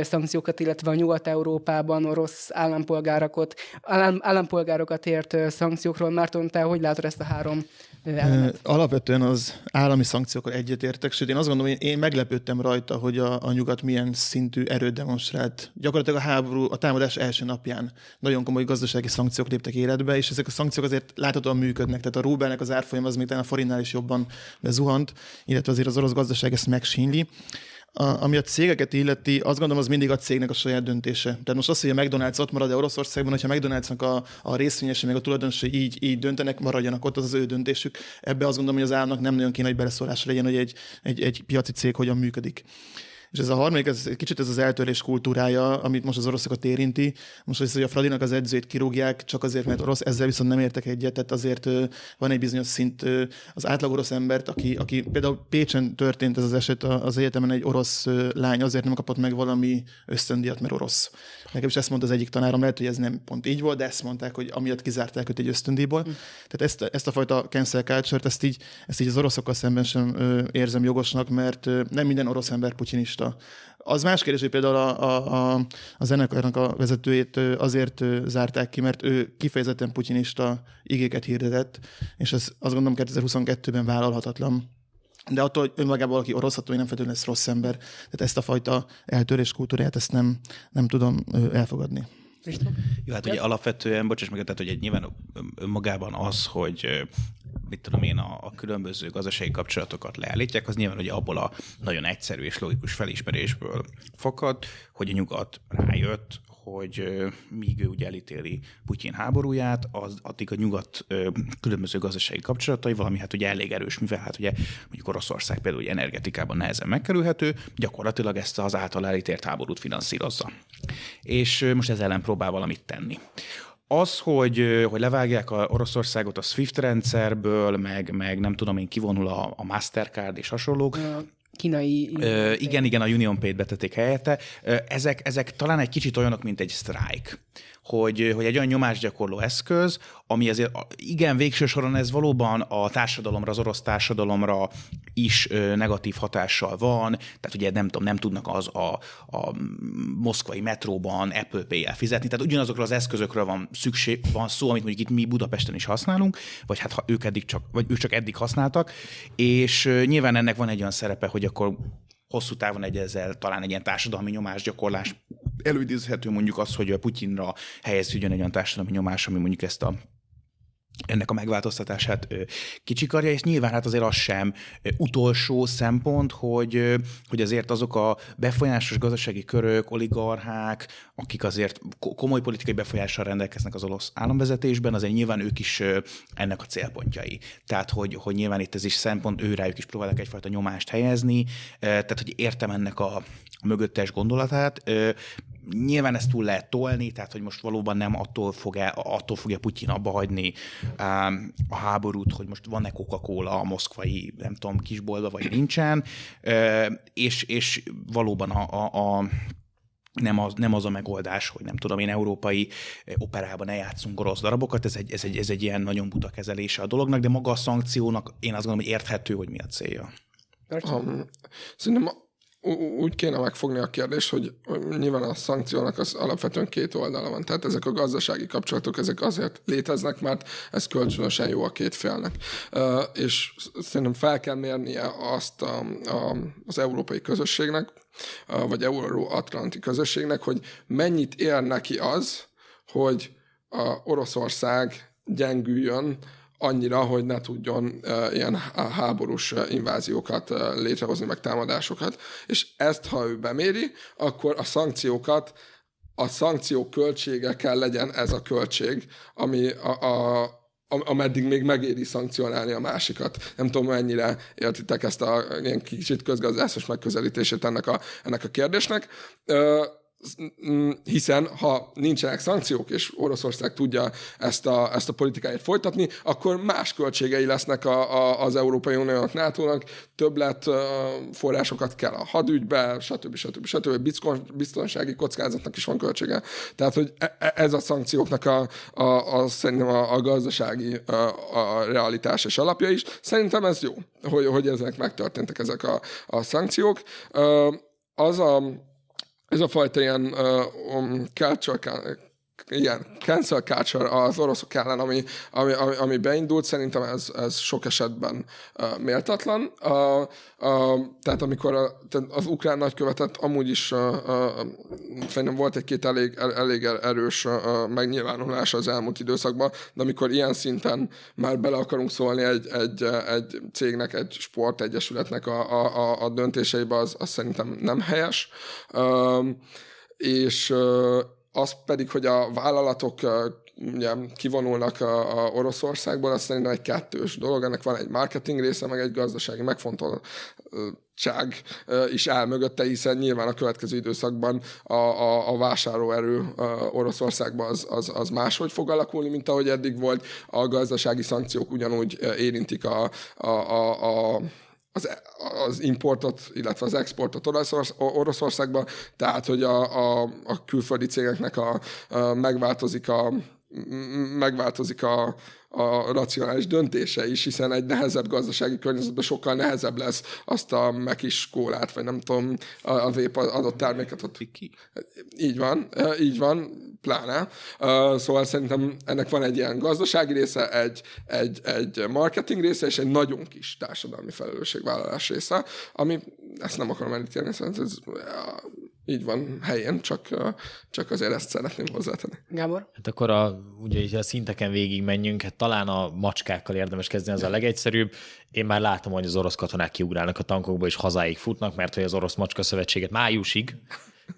szankciókat, illetve a Nyugat-Európában orosz állampolgárokat, állam, állampolgárokat ért szankciókról. Márton, te hogy látod ezt a három elemet? Alapvetően az állami szankciókkal egyetértek, sőt én azt gondolom, hogy én meglepődtem rajta, hogy a, a nyugat milyen szintű erőt demonstrált. Gyakorlatilag a háború, a támadás első napján nagyon komoly gazdasági szankciók léptek életbe, és ezek a szankciók azért láthatóan működnek. Tehát a rubelnek az árfolyam az még a forintnál is jobban bezuhant, illetve azért az orosz gazdaság ezt megsínli. Ami a cégeket illeti, azt gondolom, az mindig a cégnek a saját döntése. Tehát most az, hogy a McDonald's ott marad Oroszországban, hogyha McDonald'snak a, a részvényesei, meg a tulajdonosai így, így döntenek, maradjanak ott, az az ő döntésük. Ebbe azt gondolom, hogy az államnak nem nagyon kéne, hogy beleszólása legyen, hogy egy, egy, egy piaci cég hogyan működik. És ez a harmadik, ez kicsit ez az eltörés kultúrája, amit most az oroszokat érinti. Most az, hogy a Fradinak az edzőjét kirúgják, csak azért, mert orosz, ezzel viszont nem értek egyet, tehát azért van egy bizonyos szint az átlag orosz embert, aki, aki például Pécsen történt ez az eset, az egyetemen egy orosz lány azért nem kapott meg valami ösztöndíjat, mert orosz. Nekem is ezt mondta az egyik tanárom, lehet, hogy ez nem pont így volt, de ezt mondták, hogy amiatt kizárták őt egy ösztöndíjból. Mm. Tehát ezt, ezt a fajta cancel culture ezt így, ezt így az oroszokkal szemben sem érzem jogosnak, mert nem minden orosz ember putinista. Az más kérdés, hogy például a, a, a, a zenekarnak a vezetőjét azért zárták ki, mert ő kifejezetten putinista igéket hirdetett, és ez azt gondolom 2022-ben vállalhatatlan. De attól, hogy önmagában valaki orosz, attól nem feltétlenül lesz rossz ember. Tehát ezt a fajta eltörés kultúráját, ezt nem, nem tudom elfogadni. Jó, hát ugye alapvetően, bocsáss meg, tehát hogy nyilván önmagában az, hogy mit tudom én, a, a különböző gazdasági kapcsolatokat leállítják, az nyilván ugye abból a nagyon egyszerű és logikus felismerésből fakad, hogy a nyugat rájött, hogy míg ő ugye elítéli Putyin háborúját, az addig a nyugat különböző gazdasági kapcsolatai, valami hát ugye elég erős, mivel hát ugye mondjuk Oroszország például ugye energetikában nehezen megkerülhető, gyakorlatilag ezt az által elítélt háborút finanszírozza. És most ez ellen próbál valamit tenni. Az, hogy, hogy levágják a Oroszországot a SWIFT rendszerből, meg, meg nem tudom én, kivonul a, a Mastercard és hasonlók, kínai... Ö, igen, igen, a Union Pay-t betették helyette. Ezek, ezek talán egy kicsit olyanok, mint egy strike hogy, hogy egy olyan nyomásgyakorló eszköz, ami azért igen, végső soron ez valóban a társadalomra, az orosz társadalomra is negatív hatással van, tehát ugye nem tudom, nem tudnak az a, a moszkvai metróban Apple Pay-el fizetni, tehát ugyanazokról az eszközökről van szükség, van szó, amit mondjuk itt mi Budapesten is használunk, vagy hát ha ők eddig csak, vagy ők csak eddig használtak, és nyilván ennek van egy olyan szerepe, hogy akkor hosszú távon egy ezzel talán egy ilyen társadalmi nyomásgyakorlás előidézhető mondjuk az, hogy a Putyinra helyeződjön egy olyan társadalmi nyomás, ami mondjuk ezt a ennek a megváltoztatását kicsikarja, és nyilván hát azért az sem utolsó szempont, hogy, hogy azért azok a befolyásos gazdasági körök, oligarchák, akik azért komoly politikai befolyással rendelkeznek az orosz államvezetésben, azért nyilván ők is ennek a célpontjai. Tehát, hogy, hogy nyilván itt ez is szempont, ő rájuk is próbálnak egyfajta nyomást helyezni, tehát, hogy értem ennek a, a mögöttes gondolatát. Nyilván ezt túl lehet tolni, tehát hogy most valóban nem attól, fog -e, attól fogja Putyin abba hagyni um, a háborút, hogy most van-e Coca-Cola a moszkvai, nem tudom, kisboltban, vagy nincsen, uh, és, és valóban a, a, a nem az, nem az a megoldás, hogy nem tudom, én európai operában ne játszunk orosz darabokat, ez egy, ez, egy, ez egy ilyen nagyon buta kezelése a dolognak, de maga a szankciónak én azt gondolom, hogy érthető, hogy mi a célja. Um, szerintem úgy kéne megfogni a kérdést, hogy nyilván a szankciónak az alapvetően két oldala van. Tehát ezek a gazdasági kapcsolatok, ezek azért léteznek, mert ez kölcsönösen jó a két félnek. És szerintem fel kell mérnie azt a, a, az európai közösségnek, vagy euró-atlanti közösségnek, hogy mennyit ér neki az, hogy a Oroszország gyengüljön annyira, hogy ne tudjon ilyen háborús inváziókat létrehozni, meg támadásokat. És ezt, ha ő beméri, akkor a szankciókat a szankciók költsége kell legyen ez a költség, ami a, a ameddig még megéri szankcionálni a másikat. Nem tudom, mennyire értitek ezt a ilyen kicsit közgazdászos megközelítését ennek a, ennek a kérdésnek. Hiszen ha nincsenek szankciók, és Oroszország tudja ezt a, ezt a politikáját folytatni, akkor más költségei lesznek a, a, az Európai Uniónak, NATO-nak, többlet forrásokat kell a hadügybe, stb. stb. stb. biztonsági kockázatnak is van költsége. Tehát, hogy e, e, ez a szankcióknak a, a, a szerintem a, a gazdasági a, a realitás és alapja is. Szerintem ez jó, hogy, hogy ezek megtörténtek, ezek a, a szankciók. Az a ez a fajta ilyen uh, um, culture, ilyen cancel culture az oroszok ellen, ami, ami, ami, ami beindult, szerintem ez, ez sok esetben uh, méltatlan. Uh, uh, tehát amikor a, tehát az ukrán nagykövetet amúgy is uh, uh, volt egy-két elég, elég erős uh, megnyilvánulás az elmúlt időszakban, de amikor ilyen szinten már bele akarunk szólni egy, egy, egy cégnek, egy sportegyesületnek a, a, a döntéseibe, az, az szerintem nem helyes. Uh, és az pedig, hogy a vállalatok ugye, kivonulnak a, a Oroszországból, az szerintem egy kettős dolog, ennek van egy marketing része, meg egy gazdasági megfontoltság is áll mögötte, hiszen nyilván a következő időszakban a, a, a vásárlóerő Oroszországban az, az, az máshogy fog alakulni, mint ahogy eddig volt. A gazdasági szankciók ugyanúgy érintik a, a, a, a az, az importot, illetve az exportot Oroszországba, tehát hogy a, a, a külföldi cégeknek a, a megváltozik a megváltozik a, a racionális döntése is, hiszen egy nehezebb gazdasági környezetben sokkal nehezebb lesz azt a mekis kólát, vagy nem tudom, a vép adott terméket ott. Ki? Így van, így van, pláne. Szóval szerintem ennek van egy ilyen gazdasági része, egy, egy, egy marketing része, és egy nagyon kis társadalmi felelősségvállalás része, ami ezt nem akarom elítélni, szerintem ez így van, helyén, csak, csak azért ezt szeretném hozzátenni. Gábor? Hát akkor a, ugye a szinteken végig menjünk, hát talán a macskákkal érdemes kezdeni, az a legegyszerűbb. Én már látom, hogy az orosz katonák kiugrálnak a tankokba és hazáig futnak, mert hogy az orosz macska szövetséget májusig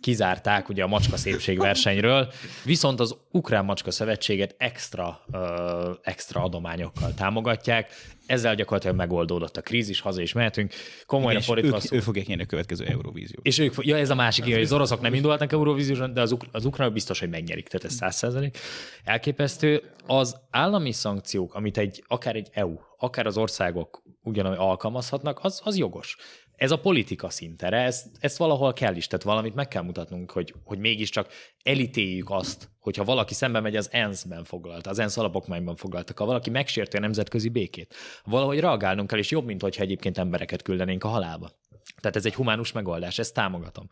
kizárták ugye a macska szépség versenyről, viszont az Ukrán Macska Szövetséget extra, ö, extra adományokkal támogatják, ezzel gyakorlatilag megoldódott a krízis, haza is mehetünk. Komolyan fordítva ők, szó... ők fogják nyerni a következő Euróvíziót. És ők, ja, ez a másik, hogy az oroszok nem indulhatnak Euróvízióson, de az, uk- az ukránok biztos, hogy megnyerik, tehát ez száz százalék. Elképesztő. Az állami szankciók, amit egy, akár egy EU, akár az országok ugyanúgy alkalmazhatnak, az, az jogos ez a politika szintere, ezt, ezt valahol kell is, tehát valamit meg kell mutatnunk, hogy, hogy mégiscsak elítéljük azt, hogyha valaki szembe megy az ENSZ-ben foglalt, az ENSZ alapokmányban foglaltak, ha valaki megsérti a nemzetközi békét, valahogy reagálnunk kell, és jobb, mint hogyha egyébként embereket küldenénk a halálba. Tehát ez egy humánus megoldás, ezt támogatom.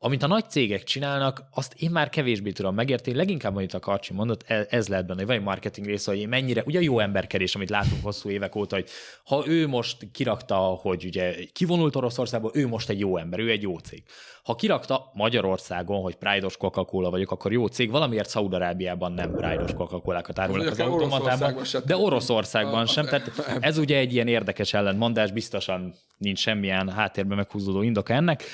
Amit a nagy cégek csinálnak, azt én már kevésbé tudom megérteni. Leginkább, amit a Karcsi mondott, e- ez lehet benne, hogy van egy marketing része, hogy mennyire, ugye jó emberkedés, amit látunk hosszú évek óta, hogy ha ő most kirakta, hogy ugye kivonult Oroszországból, ő most egy jó ember, ő egy jó cég. Ha kirakta Magyarországon, hogy Pride-os Coca-Cola vagyok, akkor jó cég, valamiért Szaudarábiában nem Pride-os Coca-Colákat árulnak az automatában, de Oroszországban sem. Tehát ez ugye egy ilyen érdekes ellentmondás, biztosan nincs semmilyen háttérben meghúzódó indoka ennek.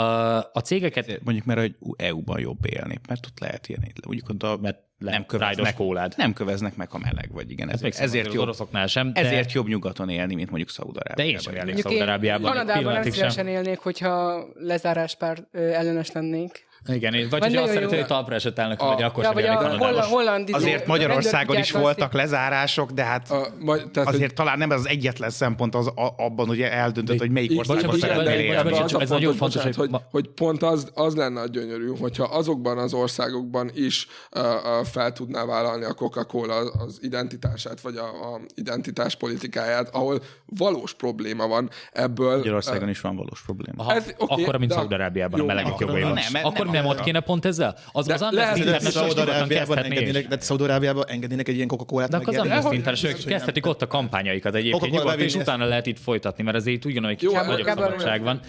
A, a cégeket... Mondjuk, mert hogy EU-ban jobb élni, mert ott lehet ilyen, mondjuk ott a, mert nem köveznek, kólád. nem köveznek meg, a meleg vagy, igen. Ez, ezért, ezért jobb, oroszoknál sem. De... Ezért jobb nyugaton élni, mint mondjuk Szaudarábiában. De én sem élnék Szaudarábiában. Kanadában nem szívesen élnék, hogyha lezáráspár ellenes lennék. Igen, vagy hogy azt szeretné, hogy talpra esetelnek, vagy akkor ja, sem a holland, holland Azért Magyarországon is voltak lezárások, de hát a, majd, tehát, azért hogy... talán nem ez az egyetlen szempont az a, abban, hogy eldöntött, hogy melyik országban szeretnél élni. Ez nagyon fontos, hogy, hogy pont az, az lenne a gyönyörű, hogyha azokban az országokban is uh, fel tudná vállalni a Coca-Cola az identitását, vagy a, a identitás politikáját, ahol valós probléma van ebből. Magyarországon is van valós probléma. Aha, ez, okay, akkor, mint Szaudarábiában, a melegek jogaival. Akkor nem ott kéne pont ezzel? Az, de az lehet, hogy Szaudarábiában engednének, de Szaudarábiában engednének egy ilyen coca De akkor az Amnesty International kezdhetik ott a kampányaikat egyébként nyugodtan, és utána lehet itt folytatni, mert azért úgy gondolom, hogy kicsit nagyobb szabadság van.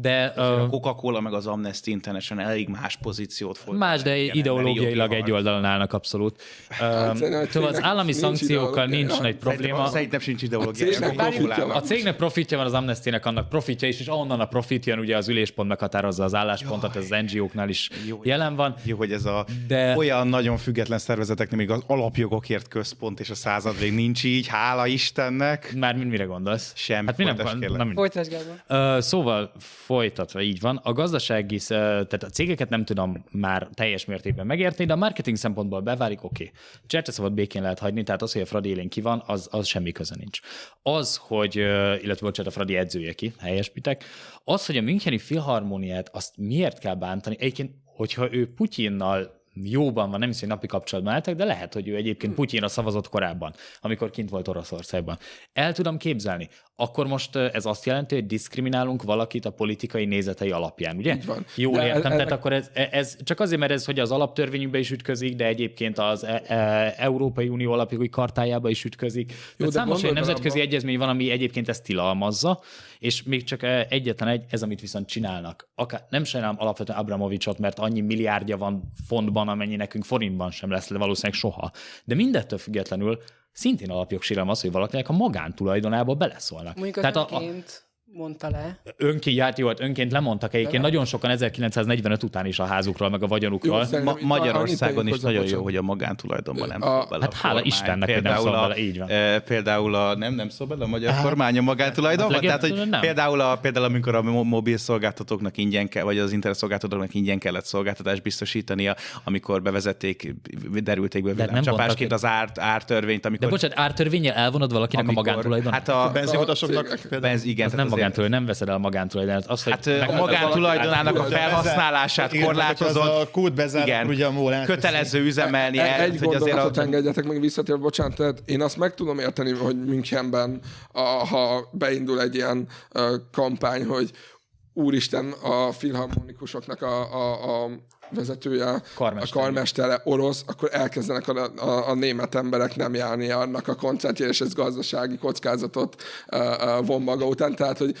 De uh, a Coca-Cola meg az Amnesty International elég más pozíciót folytat. Más, de ideológiailag egy oldalon állnak abszolút. Hát, szóval az állami szankciókkal nincs nagy probléma. Szerintem sincs ideológia. A cégnek profitja van, az Amnestynek annak profitja is, és ahonnan a profit jön, ugye az üléspont meghatározza az álláspontot, ez az NGO-knál is jó, jelen van. Jó, hogy ez a de... olyan nagyon független szervezeteknél még az alapjogokért központ és a századvég nincs így, hála Istennek. Már mire gondolsz? Semmi. Hát mi nem, nem, nem, Szóval folytatva, így van. A gazdasági, tehát a cégeket nem tudom már teljes mértékben megérteni, de a marketing szempontból beválik, oké. Okay. Cserce szabad békén lehet hagyni, tehát az, hogy a Fradi élén ki van, az, az semmi köze nincs. Az, hogy, illetve bocsánat, a Fradi edzője ki, helyesbitek, az, hogy a Müncheni Filharmóniát azt miért kell bántani, egyébként, hogyha ő Putyinnal jóban van, nem hiszem, hogy napi kapcsolatban álltak, de lehet, hogy ő egyébként hm. Putyinra szavazott korábban, amikor kint volt Oroszországban. El tudom képzelni. Akkor most ez azt jelenti, hogy diszkriminálunk valakit a politikai nézetei alapján, ugye? Így van. Jól de értem, tehát akkor ez, e, ez, csak azért, mert ez hogy az alaptörvényünkbe is ütközik, de egyébként az e, e, Európai Unió alapjogi kartájába is ütközik. Jó, tehát számos egy nemzetközi egyezmény van, ami egyébként ezt tilalmazza, és még csak egyetlen egy, ez amit viszont csinálnak. Akár, nem sajnálom alapvetően Abramovicsot, mert annyi milliárdja van fontban, amennyi nekünk forintban sem lesz valószínűleg soha. De mindettől függetlenül szintén alapjogsérelem az, hogy valakinek a magántulajdonába beleszólnak. Mondjuk Tehát a, a, mondta le. Önként járt, jó, hát önként lemondtak egyébként nagyon sokan 1945 után is a házukról, meg a vagyonukról. Jó, Ma- Magyarországon is nagyon jó, hogy a magántulajdonban nem a, bele Hát hála Istennek, hogy nem szól bele, így van. E, például a, nem, nem szól bele a magyar hát, kormány a magántulajdonban? Hát, Tehát, hogy nem. például, a, például amikor a mobil szolgáltatóknak ingyen kell, vagy az internet szolgáltatóknak ingyen kellett szolgáltatást biztosítania, amikor bevezették, derülték be villámcsapásként az árt, ártörvényt. Amikor, De bocsánat, ártörvényel elvonod valakinek amikor, a magántulajdonát? Hát a, a benzinutasoknak igen, nem magántulajdon, nem veszed el a magántulajdonát. Az, hogy hát a magántulajdonának a felhasználását korlátozott. A kút bezár, igen, ugye a mólát. Kötelező üzemelni. El, egy gondolatot a... engedjetek meg visszatér, bocsánat, tehát én azt meg tudom érteni, hogy Münchenben, a, ha beindul egy ilyen kampány, hogy úristen, a filharmonikusoknak a, a, a vezetője, Karmester. a karmestere orosz, akkor elkezdenek a, a, a német emberek nem járni annak a koncertjére, és ez gazdasági kockázatot uh, uh, von maga után. Tehát, hogy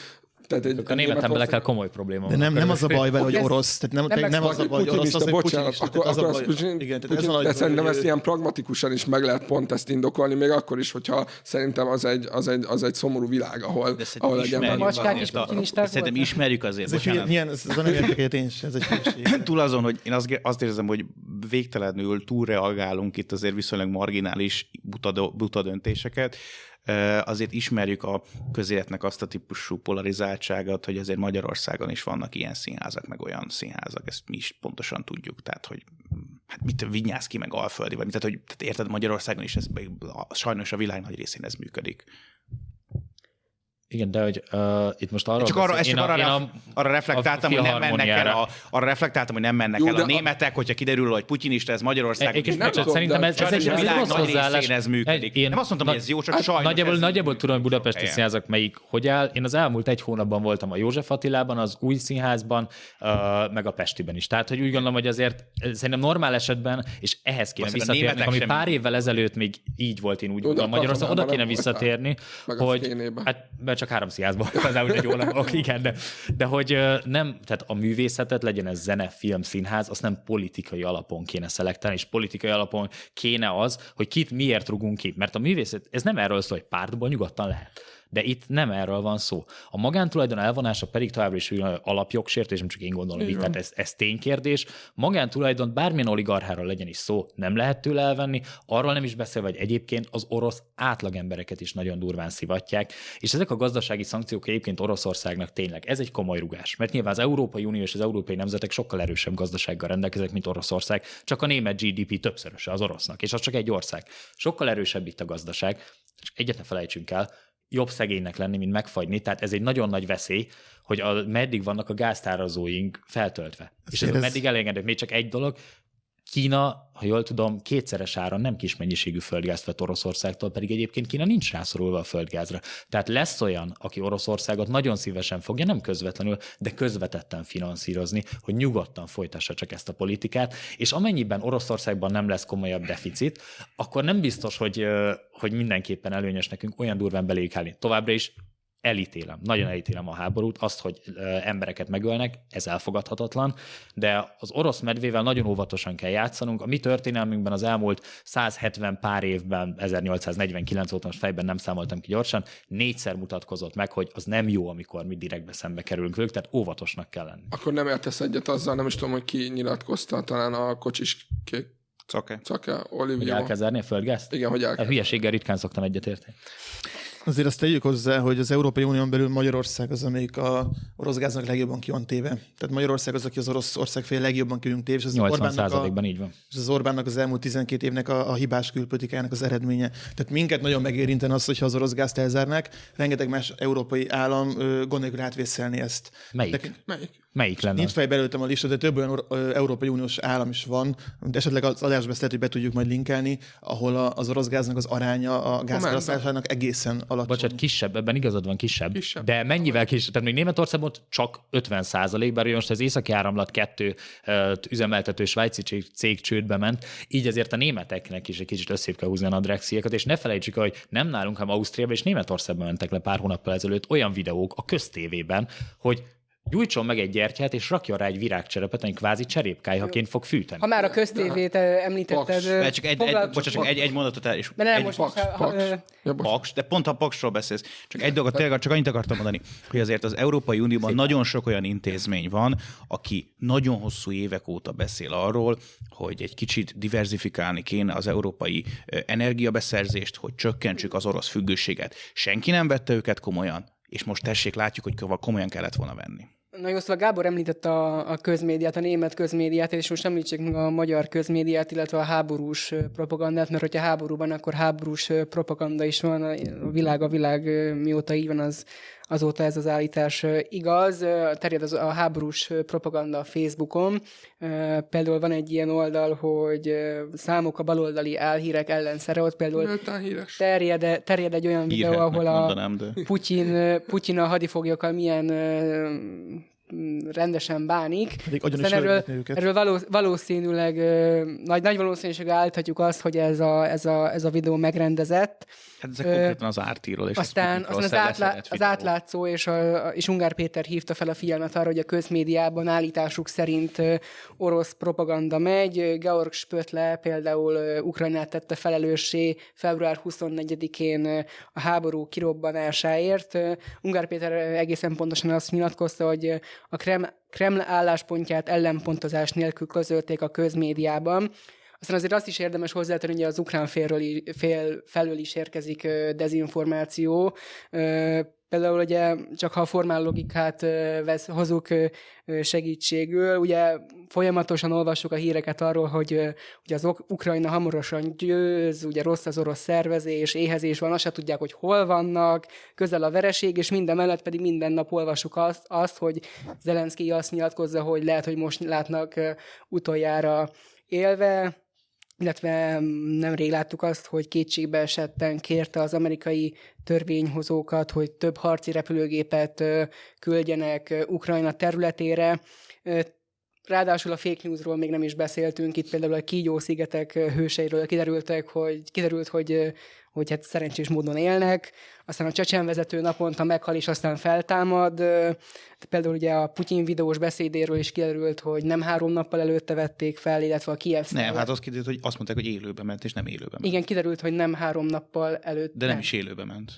tehát egy, a német emberekkel komoly probléma De nem, nem az a baj vele, hogy orosz. Tehát nem, nem, nem az a baj, hogy orosz, az bocsánat, akkor, az akkor Putin, igen, tehát Putin, de szerintem ezt ilyen pragmatikusan is meg lehet pont ezt indokolni, még akkor is, hogyha szerintem az egy, az egy, az egy szomorú világ, ahol, de ahol legyen macskák is Szerintem ismerjük azért, ez bocsánat. Milyen, ez nem értek én ez egy Túl azon, hogy én azt, azt érzem, hogy végtelenül túlreagálunk itt azért viszonylag marginális buta, buta döntéseket azért ismerjük a közéletnek azt a típusú polarizáltságát, hogy azért Magyarországon is vannak ilyen színházak, meg olyan színházak, ezt mi is pontosan tudjuk, tehát hogy hát mit vinyász ki, meg alföldi, vagy tehát, hogy tehát érted, Magyarországon is ez, sajnos a világ nagy részén ez működik. Igen, de hogy uh, itt most arra... Csak arra, csak arra, a, a, arra reflektáltam, hogy nem mennek el a, arra reflektáltam, hogy nem mennek Jó, el a németek, a... hogyha kiderül, hogy putyinista ez Magyarország. E, nem tudom, szerintem ez, ez, egy, ez, egy rossz hozzáállás. ez működik. Én, nem azt mondtam, hogy ez jó, csak hát, sajnos. Nagyjából, ez nagyjából tudom, hogy budapesti igen. színházak melyik hogy áll. Én az elmúlt egy hónapban voltam a József Attilában, az új színházban, uh, meg a Pestiben is. Tehát, hogy úgy gondolom, hogy azért szerintem normál esetben, és ehhez kéne visszatérni, ami pár évvel ezelőtt még így volt, én úgy gondolom Magyarországon, oda kéne visszatérni, hogy hát csak három színházban igazából egy jól ok, igen, de, de hogy nem, tehát a művészetet, legyen ez zene, film, színház, azt nem politikai alapon kéne szelektálni, és politikai alapon kéne az, hogy kit miért rugunk ki. Mert a művészet, ez nem erről szól, hogy pártból nyugodtan lehet. De itt nem erről van szó. A magántulajdon elvonása pedig továbbra is alapjogsértés, nem csak én gondolom így, tehát ez, ez ténykérdés. Magántulajdon bármilyen oligarcháról legyen is szó, nem lehet tőle elvenni, arról nem is beszél, hogy egyébként az orosz átlagembereket is nagyon durván szivatják, és ezek a gazdasági szankciók egyébként Oroszországnak tényleg, ez egy komoly rugás, mert nyilván az Európai Unió és az európai nemzetek sokkal erősebb gazdasággal rendelkeznek, mint Oroszország, csak a német GDP többszöröse az orosznak, és az csak egy ország. Sokkal erősebb itt a gazdaság, és egyet ne felejtsünk el, jobb szegénynek lenni, mint megfagyni. Tehát ez egy nagyon nagy veszély, hogy a, meddig vannak a gáztárazóink feltöltve. Ez és ez, ez meddig elengedett. Még csak egy dolog, Kína, ha jól tudom, kétszeres áron nem kis mennyiségű földgázt vett Oroszországtól, pedig egyébként Kína nincs rászorulva a földgázra. Tehát lesz olyan, aki Oroszországot nagyon szívesen fogja, nem közvetlenül, de közvetetten finanszírozni, hogy nyugodtan folytassa csak ezt a politikát, és amennyiben Oroszországban nem lesz komolyabb deficit, akkor nem biztos, hogy, hogy mindenképpen előnyös nekünk olyan durván beléjük állni. Továbbra is elítélem, nagyon elítélem a háborút, azt, hogy embereket megölnek, ez elfogadhatatlan, de az orosz medvével nagyon óvatosan kell játszanunk. A mi történelmünkben az elmúlt 170 pár évben, 1849 óta most fejben nem számoltam ki gyorsan, négyszer mutatkozott meg, hogy az nem jó, amikor mi direktbe szembe kerülünk velük, tehát óvatosnak kell lenni. Akkor nem értesz egyet azzal, nem is tudom, hogy ki nyilatkozta, talán a kocsis kék Cake. Cake, Olivia. Hogy el kell zárni a földgázt? Igen, hogy el kell. A hülyeséggel ritkán szoktam egyetérteni. Azért azt tegyük hozzá, hogy az Európai Unión belül Magyarország az, amelyik a orosz gáznak legjobban ki van téve. Tehát Magyarország az, aki az orosz ország fél legjobban ki téve. És az 80 ban így van. És az Orbánnak az elmúlt 12 évnek a, a hibás külpolitikának az eredménye. Tehát minket nagyon megérinten az, hogyha az orosz gázt elzárnák. Rengeteg más európai állam gondoljuk átvészelni ezt. Melyik? De, melyik? Melyik lenne? Nincs fejbe előttem a lista, de több olyan Európai Uniós állam is van, de esetleg az adásba ezt lehet, hogy be tudjuk majd linkelni, ahol az orosz gáznak az aránya a gázfelhasználásának egészen alacsony. Bocsánat, kisebb, ebben igazad van, kisebb. kisebb. De mennyivel kisebb? Tehát még Németországban csak 50 százalék, bár most az északi áramlat kettő üzemeltető svájci cég csődbe ment, így azért a németeknek is egy kicsit összép kell húzni a nadrágsziakat, és ne felejtsük, hogy nem nálunk, hanem Ausztriában és Németországban mentek le pár hónappal ezelőtt olyan videók a köztévében, hogy gyújtson meg egy gyertyát, és rakja rá egy virágcserepet, ami kvázi cserépkályhaként fog fűteni. Ha már a köztévét említetted... Paks. Csak egy, egy, bocsánat, csak egy, egy mondatot el, és de nem, egy, most paks, ha, paks. Ha, paks, de pont a paksról beszélsz. Csak egy dolgot, tényleg csak annyit akartam mondani, hogy azért az Európai Unióban Szépen. nagyon sok olyan intézmény van, aki nagyon hosszú évek óta beszél arról, hogy egy kicsit diversifikálni kéne az európai energiabeszerzést, hogy csökkentsük az orosz függőséget. Senki nem vette őket komolyan, és most tessék, látjuk, hogy komolyan kellett volna venni. Na jó, szóval Gábor említette a, a közmédiát, a német közmédiát, és most említsék meg a magyar közmédiát, illetve a háborús propagandát, mert hogyha háborúban, akkor háborús propaganda is van, a világ a világ mióta így van, az azóta ez az állítás igaz. Terjed az, a háborús propaganda a Facebookon. Például van egy ilyen oldal, hogy számok a baloldali álhírek ellenszere, ott például terjed, terjed egy olyan videó, ahol a mondanám, de... Putyin, Putyin a hadifoglyokkal milyen rendesen bánik. erről, erről való, valószínűleg nagy, nagy valószínűség állíthatjuk azt, hogy ez a, ez a, ez a videó megrendezett. Hát ezek konkrétan az ártíról és aztán, aztán az, átlá, az átlátszó és, a, és Ungár Péter hívta fel a figyelmet arra, hogy a közmédiában állításuk szerint orosz propaganda megy. Georg Spötle például Ukrajnát tette felelőssé február 24-én a háború kirobbanásáért. Ungár Péter egészen pontosan azt nyilatkozta, hogy a Kreml, Kreml álláspontját ellenpontozás nélkül közölték a közmédiában. Aztán azért azt is érdemes hozzátenni, hogy az ukrán félről, fél felől is érkezik dezinformáció. Például ugye csak ha a formál logikát vesz, hozunk segítségül, ugye folyamatosan olvassuk a híreket arról, hogy ugye az Ukrajna hamarosan győz, ugye rossz az orosz szervezés, éhezés van, azt se tudják, hogy hol vannak, közel a vereség, és minden mellett pedig minden nap olvasuk azt, azt hogy Zelenszky azt nyilatkozza, hogy lehet, hogy most látnak utoljára élve, illetve nemrég láttuk azt, hogy kétségbe esetten kérte az amerikai törvényhozókat, hogy több harci repülőgépet küldjenek Ukrajna területére. Ráadásul a fake newsról még nem is beszéltünk, itt például a Kígyó-szigetek hőseiről kiderültek, hogy, kiderült, hogy hogy hát szerencsés módon élnek, aztán a csecsen vezető naponta meghal és aztán feltámad. Például ugye a Putyin videós beszédéről is kiderült, hogy nem három nappal előtte vették fel, illetve a Kiev Nem, hát az kiderült, hogy azt mondták, hogy élőbe ment, és nem élőbe ment. Igen, kiderült, hogy nem három nappal előtt. De nem is élőbe ment.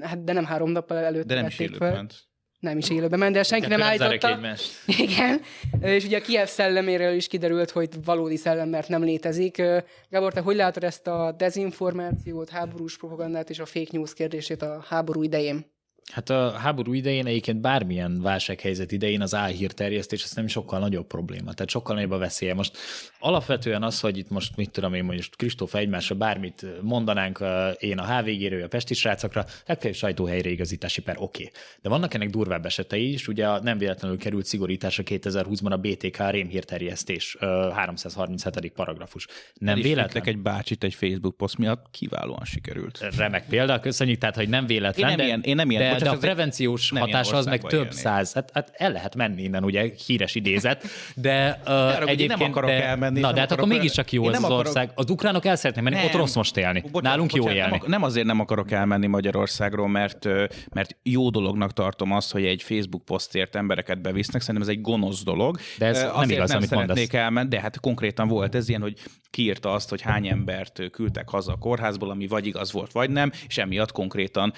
Hát de nem három nappal előtt De nem is élőbe fel. ment nem is élőben ment, de senki nem állította. Igen, és ugye a Kiev szelleméről is kiderült, hogy valódi szellem, mert nem létezik. Gábor, te hogy látod ezt a dezinformációt, háborús propagandát és a fake news kérdését a háború idején? Hát a háború idején egyébként bármilyen válsághelyzet idején az álhírterjesztés az nem sokkal nagyobb probléma, tehát sokkal nagyobb a veszélye. Most alapvetően az, hogy itt most mit tudom én, most Kristóf egymásra bármit mondanánk én a HVG-ről, a Pesti srácokra, legfeljebb sajtóhelyre igazítási per oké. Okay. De vannak ennek durvább esetei is, ugye nem véletlenül került szigorításra 2020-ban a BTK rémhírterjesztés 337. paragrafus. Nem véletlen. egy bácsit egy Facebook poszt miatt kiválóan sikerült. Remek példa, köszönjük, tehát hogy nem véletlen. Én nem de, ilyen, én nem ilyen, de, de a prevenciós hatása az meg több élni. száz. Hát, hát el lehet menni innen, ugye, híres idézet, de uh, egyébként... Nem akarok de, elmenni. Na, de hát akkor mégiscsak jó az akarok... ország. Az ukránok el szeretnék menni, nem. ott rossz most élni. Bocsánat, Nálunk bocsánat, jó élni. Nem, nem azért nem akarok elmenni Magyarországról, mert, mert jó dolognak tartom azt, hogy egy Facebook posztért embereket bevisznek. Szerintem ez egy gonosz dolog. De ez azért nem igaz, nem amit mondasz. elmenni, de hát konkrétan volt ez ilyen, hogy kiírta azt, hogy hány embert küldtek haza a kórházból, ami vagy igaz volt, vagy nem, és emiatt konkrétan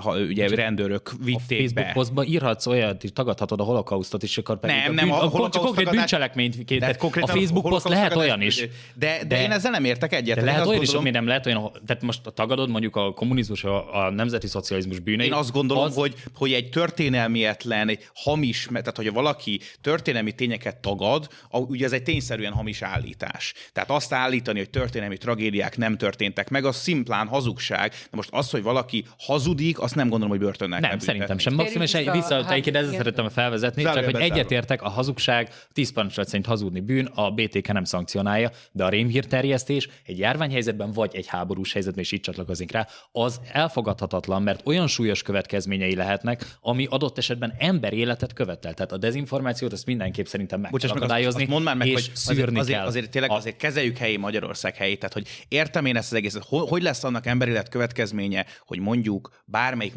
ha, ugye rend rendőrök vitték a Facebook be. posztban írhatsz olyat, és tagadhatod a holokausztot, és akkor pedig nem, a nem, a, a holokauszt konkrét bűncselekményt. De a Facebook poszt lehet olyan is. De, de, de, én ezzel nem értek egyet. De lehet olyan is, ami nem lehet olyan, tehát most tagadod mondjuk a kommunizmus, a, a nemzeti szocializmus bűneit. Én azt gondolom, az... hogy, hogy egy történelmietlen, egy hamis, tehát hogyha valaki történelmi tényeket tagad, ugye ez egy tényszerűen hamis állítás. Tehát azt állítani, hogy történelmi tragédiák nem történtek meg, az szimplán hazugság. De most az, hogy valaki hazudik, azt nem gondolom, hogy börtönnek Nem, szerintem sem. Maximum, és egy vissza, hát, ezzel szerettem felvezetni, csak hogy egyetértek, a hazugság, tíz parancsolat szerint hazudni bűn, a BTK nem szankcionálja, de a rémhírterjesztés egy járványhelyzetben vagy egy háborús helyzetben, és így csatlakozik rá, az elfogadhatatlan, mert olyan súlyos következményei lehetnek, ami adott esetben ember életet követel. Tehát a dezinformációt ezt mindenképp szerintem meg Bocsáss, kell akadályozni, azt, azt mondd már meg, és hogy azért, azért, azért, tényleg azért kezeljük helyi Magyarország helyét. Tehát, hogy értem én ezt az egészet, hogy lesz annak emberélet következménye, hogy mondjuk bármelyik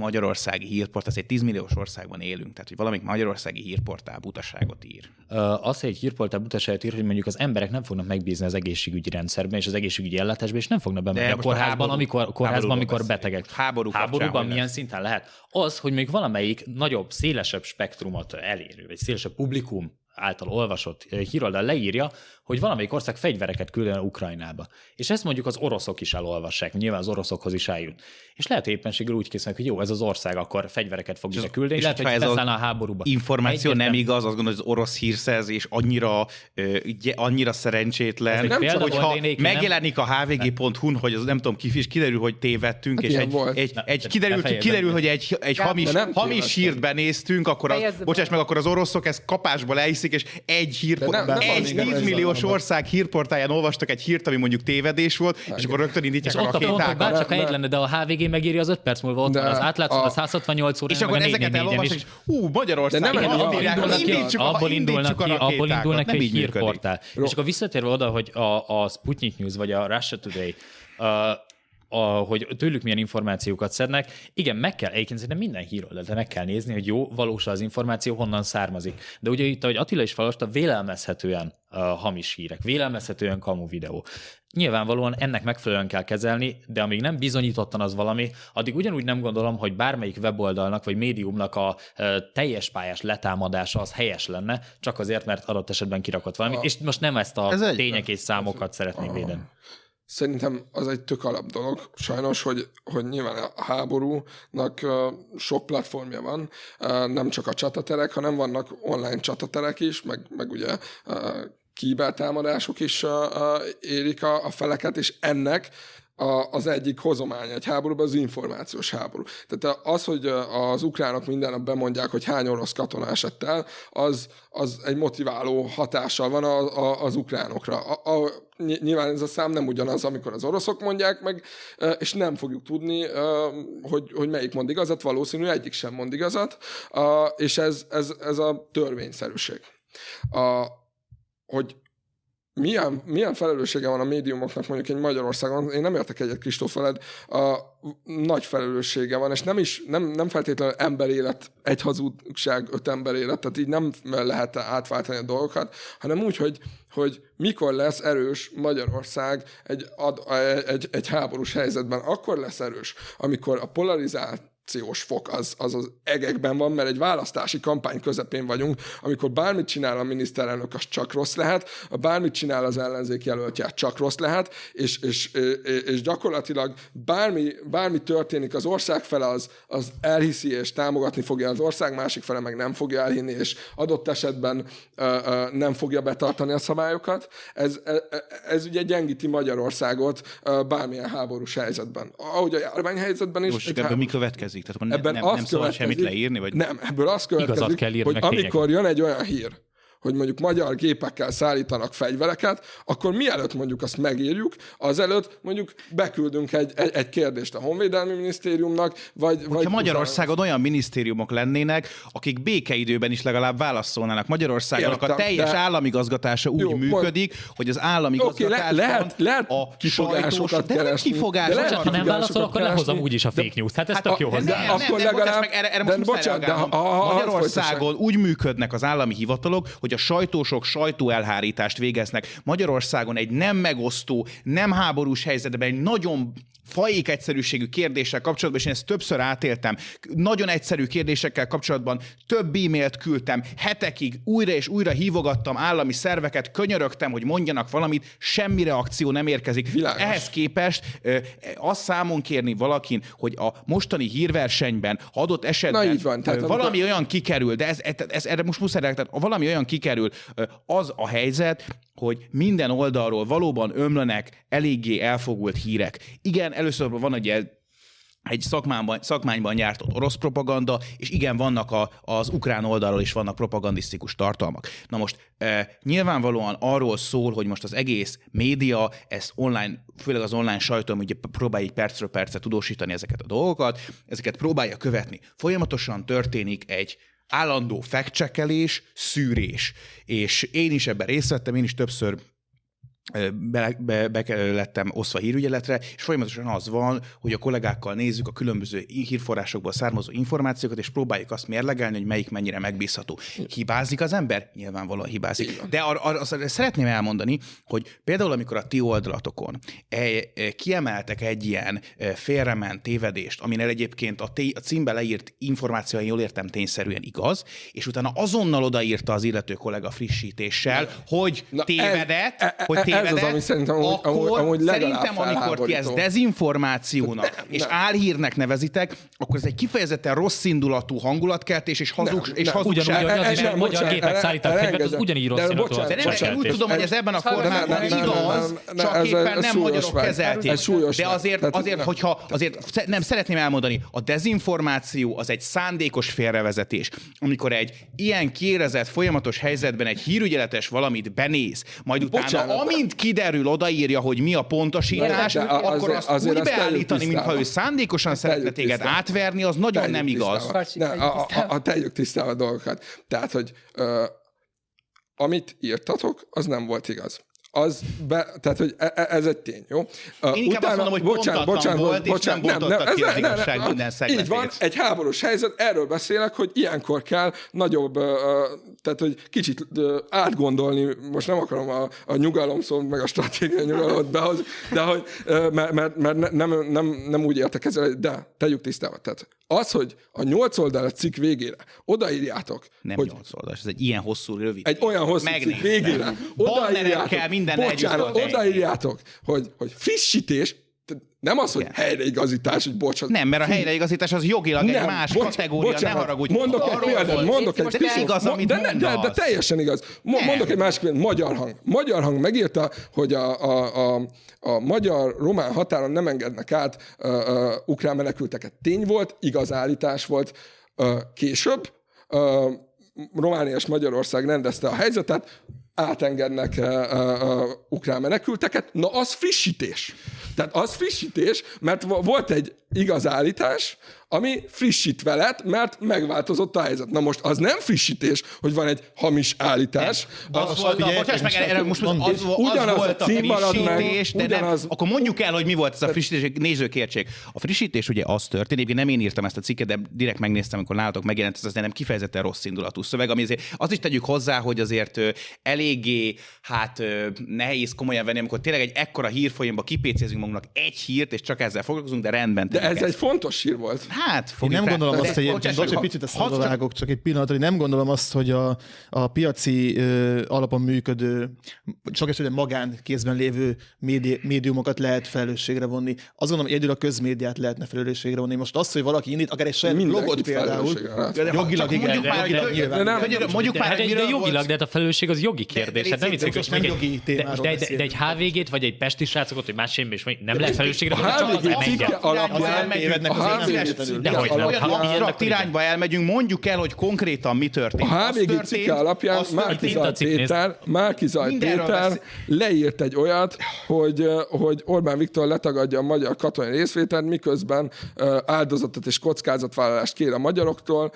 magyarországi hírport, egy 10 milliós országban élünk, tehát hogy valamelyik magyarországi hírportál butaságot ír. Az, hogy egy hírportál butaságot ír, hogy mondjuk az emberek nem fognak megbízni az egészségügyi rendszerben és az egészségügyi ellátásban, és nem fognak bemenni a kórházban, háború, amikor, kórházban, amikor betegek. Háború Háborúban milyen szinten lehet? Az, hogy még valamelyik nagyobb, szélesebb spektrumot elérő, vagy szélesebb publikum által olvasott híroldal leírja, hogy valamelyik ország fegyvereket küldene Ukrajnába. És ezt mondjuk az oroszok is elolvassák, nyilván az oroszokhoz is eljut. És lehet, hogy éppenséggel úgy készülnek, hogy jó, ez az ország akkor fegyvereket fog ide küldeni, és lehet, hogy ez a háborúba. Információ Egyetlen... nem igaz, azt gondolom, hogy az orosz hírszerzés annyira, ö, annyira szerencsétlen, nem csak, hogyha megjelenik a hvg.hu-n, hogy az nem tudom, kifis, kiderül, hogy tévedtünk, hát és egy, volt. egy, egy, kiderül, kiderül, hogy egy, egy hamis, hamis hírt benéztünk, akkor az, bocsáss meg, akkor az oroszok ezt kapásba lehiszik, és egy hír, egy 10 milliós ország hírportáján olvastak egy hírt, ami mondjuk tévedés volt, Igen. és akkor rögtön indítják és a rakétákat. Bár csak egy lenne, de a HVG megírja az 5 perc múlva ott van, az átlátszó a 168 óra. És akkor ezeket elolvasnak, és hú, Magyarország, de nem abból indulnak ki, abból indulnak ki egy hírportál. És akkor visszatérve oda, hogy a, a Sputnik News vagy a Russia Today a, hogy tőlük milyen információkat szednek. Igen, meg kell, egyébként szerintem minden hírról, de meg kell nézni, hogy jó, valós az információ, honnan származik. De ugye itt, ahogy Attila is felolvasta, vélelmezhetően uh, hamis hírek, vélelmezhetően kamu videó. Nyilvánvalóan ennek megfelelően kell kezelni, de amíg nem bizonyítottan az valami, addig ugyanúgy nem gondolom, hogy bármelyik weboldalnak vagy médiumnak a teljes pályás letámadása az helyes lenne, csak azért, mert adott esetben kirakott valamit. A... És most nem ezt a Ez tények és számokat szeretnék védeni. Szerintem az egy tök alap dolog, sajnos, hogy, hogy nyilván a háborúnak sok platformja van, nem csak a csataterek, hanem vannak online csataterek is, meg, meg ugye kibertámadások is érik a, a feleket, és ennek a, az egyik hozomány egy háborúban az információs háború. Tehát az, hogy az ukránok minden nap bemondják, hogy hány orosz katona esett el, az, az egy motiváló hatással van a, a, az ukránokra. A, a, nyilván ez a szám nem ugyanaz, amikor az oroszok mondják meg, és nem fogjuk tudni, hogy, hogy melyik mond igazat, valószínű egyik sem mond igazat, és ez, ez, ez a törvényszerűség. A, hogy milyen, milyen felelőssége van a médiumoknak mondjuk egy Magyarországon, én nem értek egyet Kristóf veled, a nagy felelőssége van, és nem is, nem, nem feltétlenül emberélet, egy hazugság, öt emberélet, tehát így nem lehet átváltani a dolgokat, hanem úgy, hogy, hogy mikor lesz erős Magyarország egy, ad, egy, egy háborús helyzetben. Akkor lesz erős, amikor a polarizált korrupciós fok az, az az egekben van, mert egy választási kampány közepén vagyunk, amikor bármit csinál a miniszterelnök, az csak rossz lehet, a bármit csinál az ellenzék jelöltje, csak rossz lehet, és, és, és gyakorlatilag bármi, bármi történik az ország fele, az, az elhiszi és támogatni fogja az ország, másik fele meg nem fogja elhinni, és adott esetben ö, ö, nem fogja betartani a szabályokat. Ez, ez, ez ugye gyengíti Magyarországot ö, bármilyen háborús helyzetben. Ahogy a járványhelyzetben is. Most ebből mi következik? Következik? Tehát akkor Ebben nem, nem, nem szabad semmit leírni? Vagy... Nem, ebből az következik, kell írni, hogy amikor jön egy olyan hír, hogy mondjuk magyar gépekkel szállítanak fegyvereket, akkor mielőtt mondjuk azt megírjuk, azelőtt mondjuk beküldünk egy, egy, egy kérdést a Honvédelmi Minisztériumnak, vagy... Hogyha vagy Magyarországon utána... olyan minisztériumok lennének, akik békeidőben is legalább válaszolnának. Magyarországon a teljes de... államigazgatása úgy Jó, működik, mond... hogy az államigazgatásban okay, le, lehet, lehet a kifogásokat de keresni. Kifogás. De lehet, ha nem válaszol, akkor lehozom úgyis a fake news. Hát ez tök jó hozzá. Akkor legalább... Erre most Magyarországon úgy működnek az állami hivatalok, hogy hogy a sajtósok sajtóelhárítást végeznek. Magyarországon egy nem megosztó, nem háborús helyzetben egy nagyon faék egyszerűségű kérdéssel kapcsolatban, és én ezt többször átéltem, nagyon egyszerű kérdésekkel kapcsolatban több e-mailt küldtem, hetekig újra és újra hívogattam állami szerveket, könyörögtem, hogy mondjanak valamit, semmi reakció nem érkezik. Világos. Ehhez képest azt számon kérni valakin, hogy a mostani hírversenyben adott esetben Na, így van, tehát valami amikor... olyan kikerül, de ez, ez, ez erre most muszáj, tehát valami olyan kikerül, az a helyzet, hogy minden oldalról valóban ömlenek eléggé elfogult hírek. Igen, először van egy egy szakmányban, szakmányban gyártott orosz propaganda, és igen, vannak a, az ukrán oldalról is vannak propagandisztikus tartalmak. Na most e, nyilvánvalóan arról szól, hogy most az egész média, ezt online, főleg az online sajtó, ugye próbálja percről percre tudósítani ezeket a dolgokat, ezeket próbálja követni. Folyamatosan történik egy állandó fekcsekelés, szűrés. És én is ebben részt vettem, én is többször be, be, be lettem osztva hírügyeletre, és folyamatosan az van, hogy a kollégákkal nézzük a különböző hírforrásokból származó információkat, és próbáljuk azt mérlegelni, hogy melyik mennyire megbízható. Hibázik az ember? Nyilvánvalóan hibázik. De ar- ar- azt szeretném elmondani, hogy például amikor a ti oldalatokon e, e, kiemeltek egy ilyen e, félrement tévedést, aminek egyébként a, té- a címbe leírt információ, jól értem, tényszerűen igaz, és utána azonnal odaírta az illető kollega frissítéssel, hogy tévedett, hogy tévedett, ez az, ami szerintem amúgy, akkor amúgy szerintem, amikor ti ezt dezinformációnak nem, és nem. álhírnek nevezitek, akkor ez egy kifejezetten rossz indulatú hangulatkeltés és, hazug, nem, és nem, hazugság. Ugyanúgy, az is, mert magyar gépek szállítanak fegyvert, az ugyanígy rossz indulatú. De nem, én úgy tudom, hogy ez ebben a formában igaz, csak éppen nem magyarok kezelték. De azért, azért, hogyha azért nem szeretném elmondani, a dezinformáció az egy szándékos félrevezetés. Amikor egy ilyen kérezett, folyamatos helyzetben egy hírügyeletes valamit benéz, majd utána, amint amint kiderül, odaírja, hogy mi a pontosítás, de, de akkor azért, azt azért úgy beállítani, mintha ő szándékosan szeretne téged átverni, az nagyon tegyük nem igaz. Ne, a, a, a, tegyük tisztában a dolgokat. Tehát, hogy uh, amit írtatok, az nem volt igaz az be, tehát, hogy e, e, ez egy tény, jó? Én inkább Utána, azt mondom, hogy bocsánat, bocsánat, volt, bocsánat, és nem, nem, ez, ki az nem, nem, minden Így van, egy háborús helyzet, erről beszélek, hogy ilyenkor kell nagyobb, uh, tehát, hogy kicsit uh, átgondolni, most nem akarom a, a nyugalom szó, meg a stratégiai nyugalomot behoz, de hogy, uh, mert, mert, mert nem, nem, nem úgy értek ezzel, de tegyük tisztában. Tehát az, hogy a nyolc oldal cikk végére odaírjátok, nem hogy... nyolc oldalas, ez egy ilyen hosszú, rövid. Egy olyan hosszú Megnézem. cikk végére odaírjátok, minden bocsánat, odaírjátok, hogy, hogy frissítés, nem az, hogy Igen. helyreigazítás, hogy bocsánat. Nem, mert a helyreigazítás az jogilag nem, egy más bocs, kategória, bocsánat, ne haragudj. Mondok egy példát, mondok egy de igaz, amit de, de, de, de, teljesen igaz. Mo- mondok egy másik példát, magyar hang. Magyar hang megírta, hogy a, a, a, a magyar-román határon nem engednek át uh, uh, ukrán menekülteket. Tény volt, igaz állítás volt. Uh, később uh, Románia és Magyarország rendezte a helyzetet, átengednek uh, uh, ukrán menekülteket, na az frissítés. Tehát az frissítés, mert volt egy igaz állítás, ami frissítve lett, mert megváltozott a helyzet. Na most az nem frissítés, hogy van egy hamis állítás. Nem. Az, az volt, figyelj, a, meg, erre most az, az, ugyanaz volt a frissítés, meg, de ugyanaz, nem, akkor mondjuk el, hogy mi volt ez a frissítés, nézőkértség. A frissítés ugye az történt, nem én írtam ezt a cikket, de direkt megnéztem, amikor nálatok megjelent, ez azért nem kifejezetten rossz indulatú szöveg, ami azért azt is tegyük hozzá, hogy azért eléggé, hát nehéz komolyan venni, amikor tényleg egy ekkora hírfolyamban kipécézünk magunknak egy hírt, és csak ezzel foglalkozunk, de rendben. De ez egy fontos hír volt. Hát, Én nem gondolom azt, hogy egy, bocs, egy picit ezt vágok, csak egy pillanat, hogy nem gondolom azt, hogy a, a piaci ö, alapon működő, sok esetben magán kézben lévő médi, médiumokat lehet felelősségre vonni. Azt gondolom, hogy egyedül a közmédiát lehetne felelősségre vonni. Most az, hogy valaki indít, akár egy saját blogot például, jogilag igen, mondjuk már, jogilag nyilván. Mondjuk már, de, de jogilag, de hát a felelősség az jogi kérdés. Hát nem vicc, nem jogi témáról de, de, de, egy HVG-t, vagy egy pesti srácot, vagy más és nem lehet felelősségre vonni, csak az alapján, de hogy nem. Absztrakt irányba elmegyünk, mondjuk el, hogy konkrétan mi történt. A HVG cikke alapján Márkizaj Péter, Márkizaj Péter leírt egy olyat, hogy, hogy Orbán Viktor letagadja a magyar katonai részvételt, miközben áldozatot és kockázatvállalást kér a magyaroktól,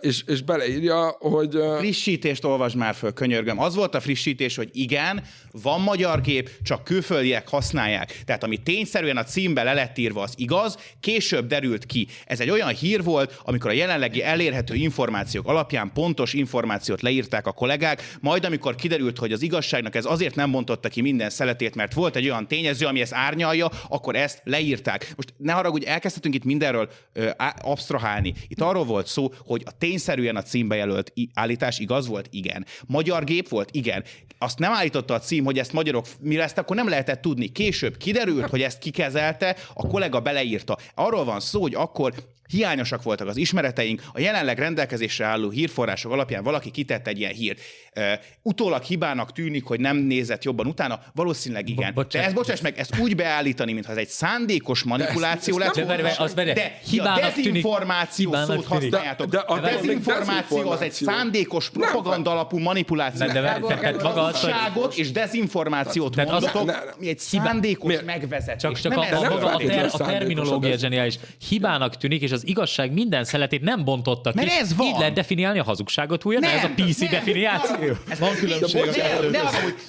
és, és beleírja, hogy... Frissítést olvasd már föl, könyörgöm. Az volt a frissítés, hogy igen, van magyar kép, csak külföldiek használják. Tehát ami tényszerűen a címbe le lett írva, az igaz, Később derült ki. Ez egy olyan hír volt, amikor a jelenlegi elérhető információk alapján pontos információt leírták a kollégák, majd amikor kiderült, hogy az igazságnak ez azért nem bontotta ki minden szeletét, mert volt egy olyan tényező, ami ezt árnyalja, akkor ezt leírták. Most ne haragudj, elkezdhetünk itt mindenről ö, absztrahálni. Itt arról volt szó, hogy a tényszerűen a címbe jelölt állítás igaz volt? Igen. Magyar gép volt? Igen. Azt nem állította a cím, hogy ezt magyarok mire ezt akkor nem lehetett tudni. Később kiderült, hogy ezt kikezelte, a kollega beleírta. Arról van szó, hogy akkor hiányosak voltak az ismereteink, a jelenleg rendelkezésre álló hírforrások alapján valaki kitett egy ilyen hírt. Uh, utólag hibának tűnik, hogy nem nézett jobban utána, valószínűleg igen. Bo- de ez, bocsáss meg, ezt úgy beállítani, mintha ez egy szándékos manipuláció lett volna, de, de a dezinformáció tűnik, szót használjátok. De, de a dezinformáció az egy szándékos propaganda alapú manipuláció. De, de, de, de, maga az, hogy... és dezinformációt de mondatok, mi egy szándékos megvezetés. Csak, csak a, a, a, a terminológia zseniális. Hibának tűnik, és az igazság minden szeletét nem bontotta ki. Mert ez van. Így lehet definiálni a hazugságot újra? Nem, ez a PC nem, definiáció? Ez van különbség az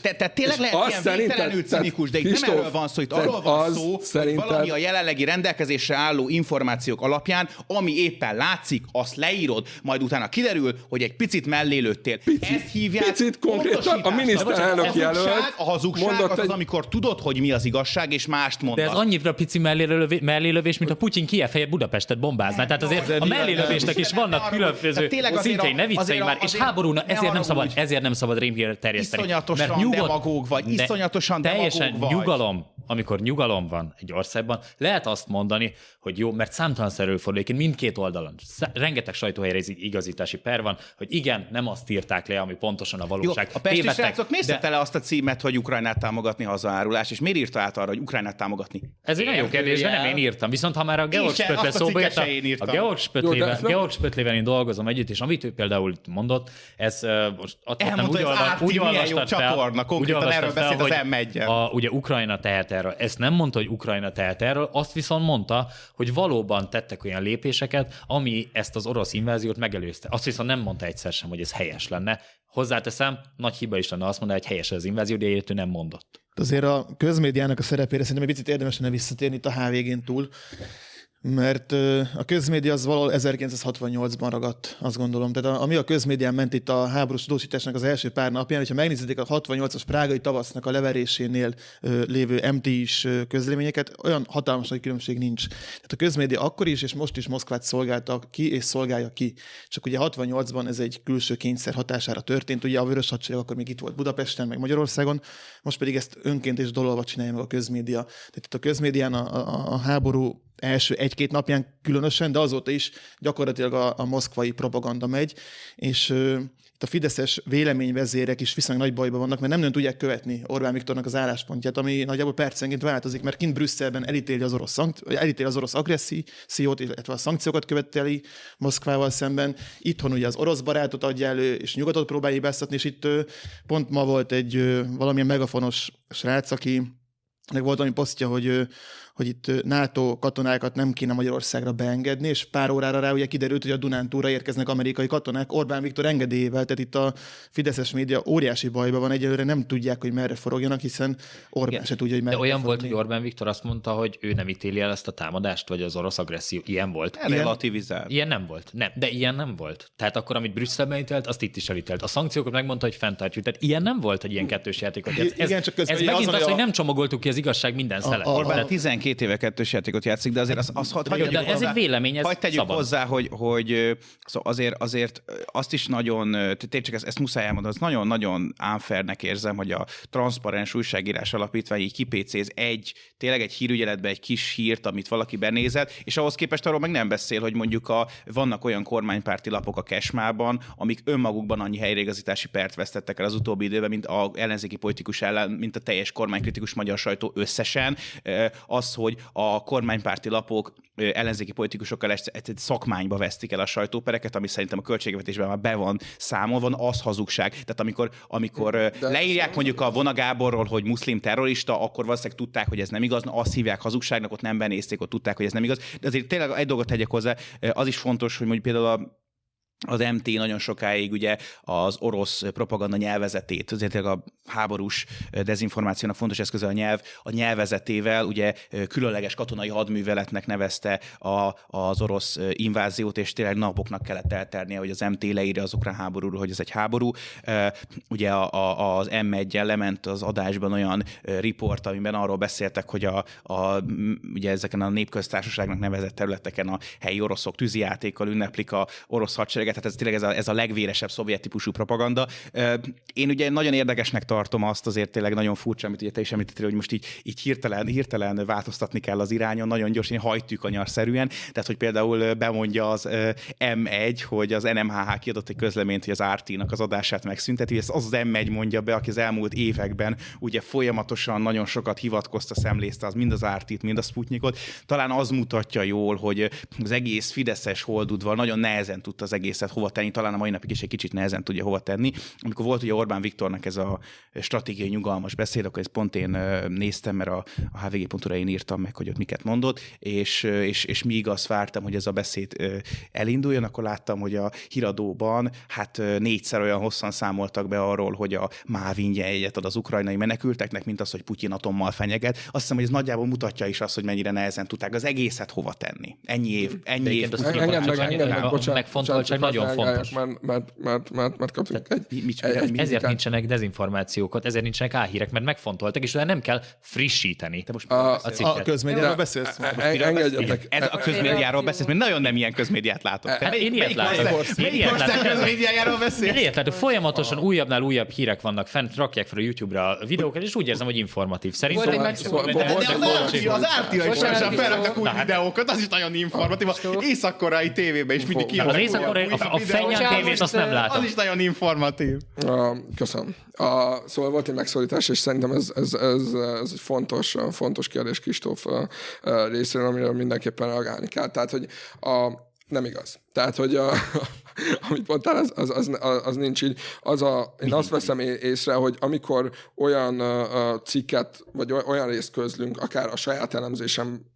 te, tényleg lehet ilyen végtelenül cinikus, de itt nem erről van szó, itt arról van szó, hogy valami a jelenlegi rendelkezésre álló információk alapján, ami éppen látszik, azt leírod, majd utána kiderül, hogy egy picit mellélőttél. Ezt hívják Picit konkrétan a miniszterelnök jelölt. A hazugság az, az, amikor tudod, hogy mi az igazság, és mást mondasz. De ez annyira pici mellélövés, mint a Putyin Kiev helyett Budapestet bombázná. Tehát azért a mellélövésnek is vannak különböző szintjei, ne viccelj már, és háborúna, ezért nem szabad, ezért nem szabad rémhírt terjeszteni. Iszonyatosan demagóg vagy, iszonyatosan Teljesen nyugalom, amikor nyugalom van egy országban, lehet azt mondani, hogy jó, mert számtalan előfordul, mindkét oldalon, rengeteg sajtóhelyre igazítási per van, hogy igen, nem azt írták le, ami pontosan a valóság. Jó, a pesti srácok miért de... le azt a címet, hogy Ukrajnát támogatni hazaárulás, és miért írta át arra, hogy Ukrajnát támogatni? Ez egy nagyon kérdés, de nem én írtam. Viszont ha már a Georg Spötle szóba jött, a Georg Spötlével, Georg Spötlével én dolgozom együtt, és amit ő például mondott, ez most attól úgy, olvas, úgy olvastad fel, csatorna, konkrétan erről beszélt az m a, ugye Ukrajna tehet erről. Ezt nem mondta, hogy Ukrajna tehet erről, azt viszont mondta, hogy valóban tettek olyan lépéseket, ami ezt az orosz inváziót megelőzte. Azt viszont nem mondta egyszer sem, hogy ez helyes lenne. Hozzáteszem, nagy hiba is lenne azt mondani, hogy helyes az invázió, de ő nem mondott. Azért a közmédiának a szerepére szerintem egy picit érdemes lenne visszatérni itt a HVG-n túl mert a közmédia az valahol 1968-ban ragadt, azt gondolom. Tehát ami a közmédián ment itt a háborús tudósításnak az első pár napján, hogyha megnézitek a 68-as prágai tavasznak a leverésénél lévő MT-is közleményeket, olyan hatalmas nagy különbség nincs. Tehát a közmédia akkor is és most is Moszkvát szolgálta ki és szolgálja ki. Csak ugye 68-ban ez egy külső kényszer hatására történt. Ugye a Vörös Hadsereg akkor még itt volt Budapesten, meg Magyarországon, most pedig ezt önként és dololva csinálja meg a közmédia. Tehát itt a közmédián a, a, a háború első egy-két napján különösen, de azóta is gyakorlatilag a, a moszkvai propaganda megy, és ö, itt a fideszes véleményvezérek is viszonylag nagy bajban vannak, mert nem nagyon tudják követni Orbán Viktornak az álláspontját, ami nagyjából percenként változik, mert kint Brüsszelben elítéli az orosz, szank- elítéli az orosz agressziót, illetve a szankciókat követeli Moszkvával szemben. Itthon ugye az orosz barátot adja elő, és nyugatot próbálja beszatni, és itt pont ma volt egy valamilyen megafonos srác, aki meg volt valami posztja, hogy hogy itt NATO katonákat nem kéne Magyarországra beengedni, és pár órára rá ugye kiderült, hogy a Dunántúra érkeznek amerikai katonák Orbán Viktor engedélyével, tehát itt a Fideszes média óriási bajban van, egyelőre nem tudják, hogy merre forogjanak, hiszen Orbán Igen. se tudja, hogy merre De olyan volt, hogy Orbán Viktor azt mondta, hogy ő nem ítéli el ezt a támadást, vagy az orosz agresszió. Ilyen volt. Relativizál. Ilyen nem volt. Nem, de ilyen nem volt. Tehát akkor, amit Brüsszelben ítélt, azt itt is elítélt. A szankciókat megmondta, hogy fenntartjuk. Tehát ilyen nem volt, hogy ilyen kettős játékot. Ez, Igen, csak ez, ez megint az, az, hogy nem csomagoltuk ki az igazság minden szelet. Orbán 12 éve kettős játékot játszik, de azért az, az hadd hagy, de ez hozzá, egy vélemény, ez Hagy tegyük szabad. hozzá, hogy, hogy szóval azért, azért azt is nagyon, tényleg csak ezt, ezt muszáj elmondani, az nagyon-nagyon unfairnek érzem, hogy a transzparens újságírás alapítvány így kipécéz egy, tényleg egy hírügyeletbe egy kis hírt, amit valaki benézett, és ahhoz képest arról meg nem beszél, hogy mondjuk a, vannak olyan kormánypárti lapok a Kesmában, amik önmagukban annyi helyreigazítási pert vesztettek el az utóbbi időben, mint a ellenzéki politikus ellen, mint a teljes kormánykritikus magyar sajtó összesen. Az, hogy a kormánypárti lapok ellenzéki politikusokkal egy szakmányba vesztik el a sajtópereket, ami szerintem a költségvetésben már be van számolva, az hazugság. Tehát amikor, amikor De leírják mondjuk a Vonagáborról, hogy muszlim terrorista, akkor valószínűleg tudták, hogy ez nem igaz, azt hívják hazugságnak, ott nem benézték, ott tudták, hogy ez nem igaz. De azért tényleg egy dolgot tegyek hozzá, az is fontos, hogy mondjuk például a az MT nagyon sokáig ugye az orosz propaganda nyelvezetét, azért a háborús dezinformációnak fontos eszköze a nyelv, a nyelvezetével ugye különleges katonai hadműveletnek nevezte a, az orosz inváziót, és tényleg napoknak kellett elternie, hogy az MT leírja az ukrán háborúról, hogy ez egy háború. Ugye a, a, az M1-en lement az adásban olyan riport, amiben arról beszéltek, hogy a, a, ugye ezeken a népköztársaságnak nevezett területeken a helyi oroszok tűzijátékkal ünneplik a orosz hadsereget, tehát ez tényleg ez a, ez a legvéresebb szovjet típusú propaganda. Én ugye nagyon érdekesnek tartom azt, azért tényleg nagyon furcsa, amit ugye te is említettél, hogy most így, így hirtelen, hirtelen változtatni kell az irányon, nagyon gyorsan hajtjuk a nyarszerűen. Tehát, hogy például bemondja az M1, hogy az NMHH kiadott egy közleményt, hogy az RT-nak az adását megszünteti, ezt az az M1 mondja be, aki az elmúlt években ugye folyamatosan nagyon sokat hivatkozta, szemlézte az mind az RT-t, mind a Sputnikot. Talán az mutatja jól, hogy az egész Fideszes holdudval nagyon nehezen tudta az egész egészet hova tenni, talán a mai napig is egy kicsit nehezen tudja hova tenni. Amikor volt ugye Orbán Viktornak ez a stratégiai nyugalmas beszéd, akkor ezt pont én néztem, mert a, a hvg.ura én írtam meg, hogy ott miket mondott, és, és, és míg azt vártam, hogy ez a beszéd elinduljon, akkor láttam, hogy a híradóban hát négyszer olyan hosszan számoltak be arról, hogy a MÁV ingyen egyet ad az ukrajnai menekülteknek, mint az, hogy Putyin atommal fenyeget. Azt hiszem, hogy ez nagyjából mutatja is azt, hogy mennyire nehezen tudták az egészet hova tenni. Ennyi év, ennyi év. Engedd meg, engedd meg, bocsánat. Megfontoltság nagyon fontos. Mert, mert, mert, mert, mert kaptunk egy, mi, egy, egy, Ezért nincsenek dezinformációkat, ezért nincsenek álhírek, mert megfontoltak, és olyan nem kell frissíteni. Te most a, a, a közmédiáról beszélsz? Engedjetek. Ez a közmédiáról beszélsz, mert nagyon nem ilyen közmédiát látok. Hát én ilyet látok. Én ilyet látok. közmédiájáról beszélsz? Ilyet látok. Folyamatosan újabbnál újabb hírek vannak fent, rakják fel a YouTube-ra a videókat, és úgy érzem, hogy informatív. Szerintem az Ártira is felraktak új videókat, az is nagyon informatív. Észak-koreai tévében is mindig kijön. Az észak-koreai, a tévét azt nem látom. Az is nagyon informatív. Köszönöm. Szóval volt egy megszólítás, és szerintem ez, ez, ez, ez egy fontos, fontos kérdés Kristóf részéről, amiről mindenképpen reagálni kell. Tehát, hogy a, nem igaz. Tehát, hogy a, amit mondtál, az, az, az, az nincs így. Az a, én azt veszem észre, hogy amikor olyan uh, cikket, vagy olyan részt közlünk, akár a saját elemzésem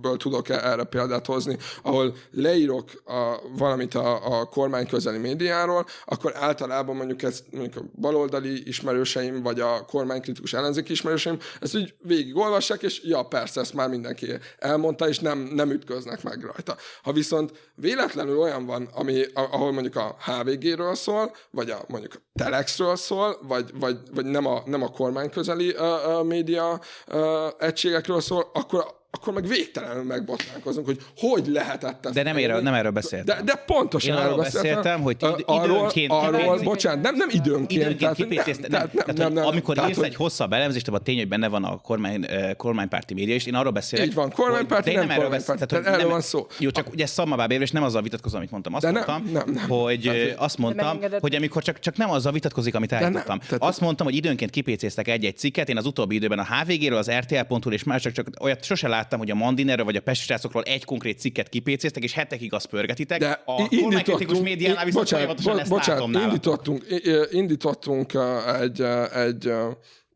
ből tudok e- erre példát hozni, ahol leírok a, valamit a, a kormány közeli médiáról, akkor általában mondjuk ez mondjuk a baloldali ismerőseim, vagy a kormánykritikus ellenzéki ismerőseim, ezt úgy végigolvassák, és ja, persze, ezt már mindenki elmondta, és nem, nem ütköznek meg rajta. Ha viszont véletlenül olyan van, ami, ahol mondjuk a HVG-ről szól, vagy a mondjuk a Telexről szól, vagy, vagy, vagy nem, a, nem a kormány közeli uh, uh, média uh, egységekről szól, akkor akkor meg végtelenül megbotlánkozunk, hogy hogy lehetett ezt. De nem, erről, nem erről beszéltem. De, de pontosan Én erről beszéltem. beszéltem hogy id- időnként arról, arról bocsánat, nem, nem időnként. Időnként tehát, nem, nem, nem, nem, nem, nem, Amikor tehát, írsz egy hosszabb elemzést, abban tény, hogy benne van a kormány, kormánymárti média, és én arról beszélek. Így van, kormánymárti, nem, nem kormánypárti. Tehát erről van szó. Jó, csak ugye szammavább és nem azzal vitatkozom, amit mondtam. Azt mondtam, hogy azt mondtam, hogy amikor csak, csak nem azzal vitatkozik, amit elmondtam. Azt mondtam, hogy időnként kipécéztek egy-egy cikket, én az utóbbi időben a HVG-ről, az RTL.hu és más csak olyat sose láttam, hogy a Mandiner vagy a Pesti srácokról egy konkrét cikket kipécéztek, és hetekig azt pörgetitek. De a indítottunk, médiánál viszont bocsánat, bo- bocsánat, indítottunk, indítottunk egy, egy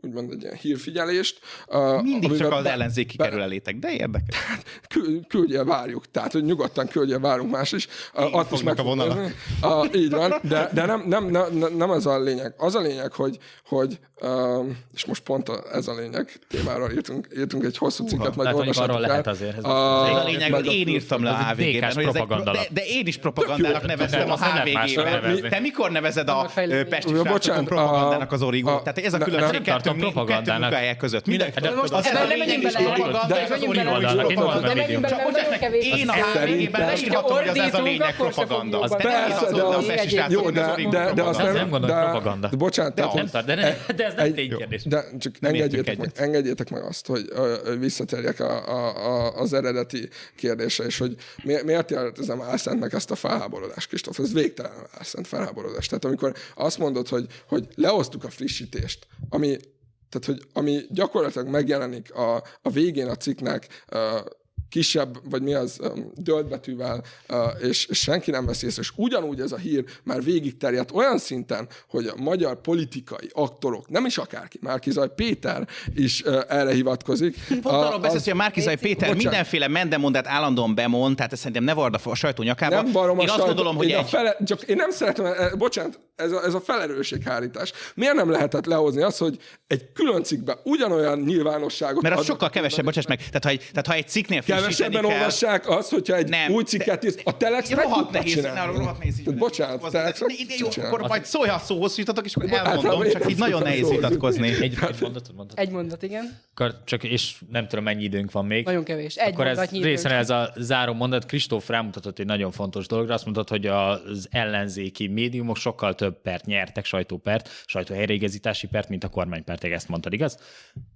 úgymond egy ilyen hírfigyelést. Mindig csak az be... kerül elétek, de érdekes. Küldje, várjuk. Tehát, hogy nyugodtan küldje, várunk más is. Én Azt is meg a vonalat. Uh, így van, de, de nem, nem, nem, nem ez a lényeg. Az a lényeg, hogy, hogy uh, és most pont a, ez a lényeg, témára írtunk, írtunk egy hosszú cikket, majd olvashatok el. lehet azért. Ez a, ez a lényeg, hogy én írtam le a HVG-ben. De, de én is propagandának neveztem a HVG-ben. Te mikor nevezed a Pesti srácokon propagandának az origót? Tehát ez a különbség kettő propagandának. munkahelyek között. Minden, de most az a lényeg is propaganda, és az origónak. Én a HVG-ben leírhatom, hogy az ez a lényeg propaganda. Az persze, de az jó, de, de azt nem gondolom propaganda. Bocsánat, tehát, de, de ez nem ténykérdés. De csak engedjétek meg, engedjétek meg azt, hogy visszatérjek a, a, az eredeti kérdésre, és hogy miért jelentezem álszentnek ezt a felháborodást, Kristóf? Ez végtelen álszent felháborodás. Tehát amikor azt mondod, hogy, hogy leosztuk a frissítést, ami tehát, hogy ami gyakorlatilag megjelenik a, a végén a cikknek, kisebb, vagy mi az, döltbetűvel, és senki nem veszi észre. És ugyanúgy ez a hír már végig terjedt olyan szinten, hogy a magyar politikai aktorok, nem is akárki, Márkizaj Péter is erre hivatkozik. Pont arról beszélsz, hogy a Márkizaj Péter bocsánat. mindenféle mendemondát állandóan bemond, tehát ez szerintem ne vard a sajtó nyakába. Nem barom én a azt sajtó, gondolom, hogy én, egy... fele, csak én nem szeretem, bocsánat, ez a, ez a felelősséghárítás. Miért nem lehetett lehozni azt, hogy egy külön cikkben ugyanolyan nyilvánosságot... Mert az sokkal kevesebb, bocsáss meg. Tehát ha egy, tehát, ha egy cikknél Kevesebben kell... olvassák azt, hogyha egy nem, új cikket ír. A Telex meg rohadt nehéz, ne, rohadt nehéz így Bocsánat, Telex jó, akkor majd szólj, ha szóhoz jutatok, és akkor elmondom, csak így nagyon nehéz vitatkozni. Egy, egy mondatot, mondatot. Egy mondat, igen. Akkor csak, és nem tudom, mennyi időnk van még. Nagyon kevés. Egy akkor ez részen ez a záró mondat. Kristóf rámutatott egy nagyon fontos dologra. Azt mondta, hogy az ellenzéki médiumok sokkal több pert nyertek, sajtópert, sajtóhelyreigazítási pert, mint a kormánypert. Ezt mondtad, igaz?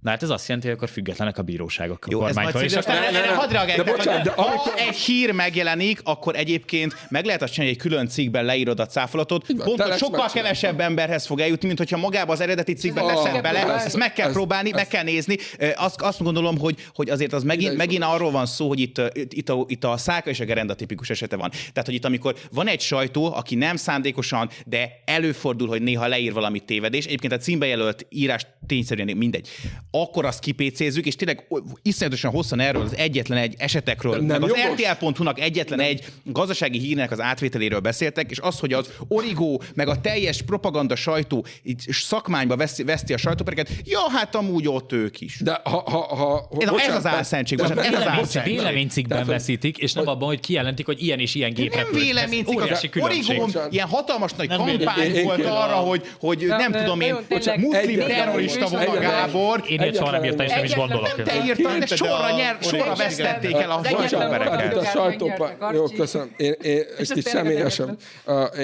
Na hát ez azt jelenti, hogy akkor függetlenek a bíróságok a Jó, kormánytól. És aztán hadd reagálj, ha egy hír megjelenik, akkor egyébként meg lehet azt csinálni, hogy egy külön cikkben leírod a cáfolatot. Pont sokkal kevesebb emberhez fog eljutni, mint hogyha magába az eredeti cikkben leszel bele. Ezt meg kell próbálni, meg kell nézni. Azt, azt gondolom, hogy, hogy azért az megint, megint arról van szó, hogy itt, itt, a, itt a száka és a gerenda tipikus esete van. Tehát, hogy itt amikor van egy sajtó, aki nem szándékosan, de előfordul, hogy néha leír valamit tévedés, egyébként a címbe jelölt írás tényszerűen mindegy, akkor azt kipécézzük, és tényleg iszonyatosan hosszan erről az egyetlen egy esetekről, nem meg az RTL.hu-nak egyetlen nem. egy gazdasági hírnek az átvételéről beszéltek, és az, hogy az origó, meg a teljes propaganda sajtó így szakmányba veszi, veszti a sajtópereket, ja, hát amúgy ott ők is. De ha, ha, ha, ez, bocsánat, ez az álszentség, bocsánat, ez az álszentség. Véleménycikkben veszítik, és nem abban, hogy kijelentik, hogy ilyen és ilyen gép Nem véleménycikk, az origó, ilyen hatalmas nagy kampány volt arra, hogy, hogy nem tudom én, muszlim terrorista volna Gábor. Én ilyet soha nem írtam, és nem is gondolok. Nem te írtad, de sorra, nyer, sorra vesztették el a sajtópereket. A sajtópa... Jó, köszönöm. Én, én, és így személyesen.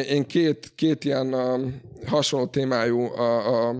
Én két, két ilyen hasonló témájú a, a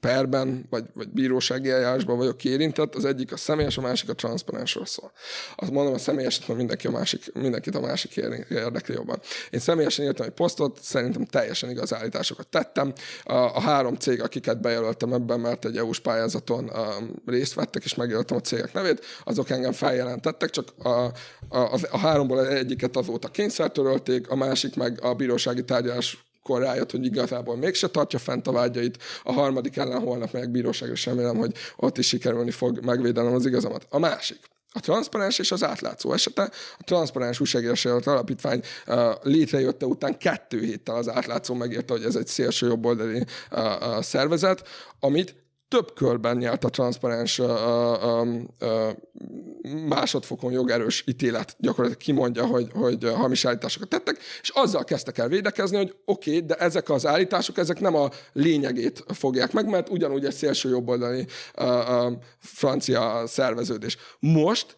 perben, vagy, vagy bírósági eljárásban vagyok érintett, az egyik a személyes, a másik a transzparensről szól. Azt mondom, a személyes, mert mindenki a másik, mindenkit a másik érdekli jobban. Én személyesen írtam egy posztot, szerintem teljesen igaz állításokat tettem. A, a három cég, akiket bejelöltem ebben, mert egy EU-s pályázaton um, részt vettek, és megjelöltem a cégek nevét, azok engem feljelentettek, csak a, a, a, a háromból egyiket azóta kényszertörölték, a másik meg a bírósági tárgyalás akkor rájött, hogy igazából mégse tartja fent a vágyait, a harmadik ellen holnap meg bíróság, és remélem, hogy ott is sikerülni fog megvédenem az igazamat. A másik, a transzparens és az átlátszó esete. A transzparens újságírási alapítvány uh, létrejötte után kettő héttel az átlátszó megérte, hogy ez egy szélső jobboldali uh, uh, szervezet, amit több körben nyert a transzparens másodfokon jogerős ítélet gyakorlatilag kimondja, hogy, hogy hamis állításokat tettek, és azzal kezdtek el védekezni, hogy oké, okay, de ezek az állítások, ezek nem a lényegét fogják meg, mert ugyanúgy egy szélső jobboldali francia szerveződés. Most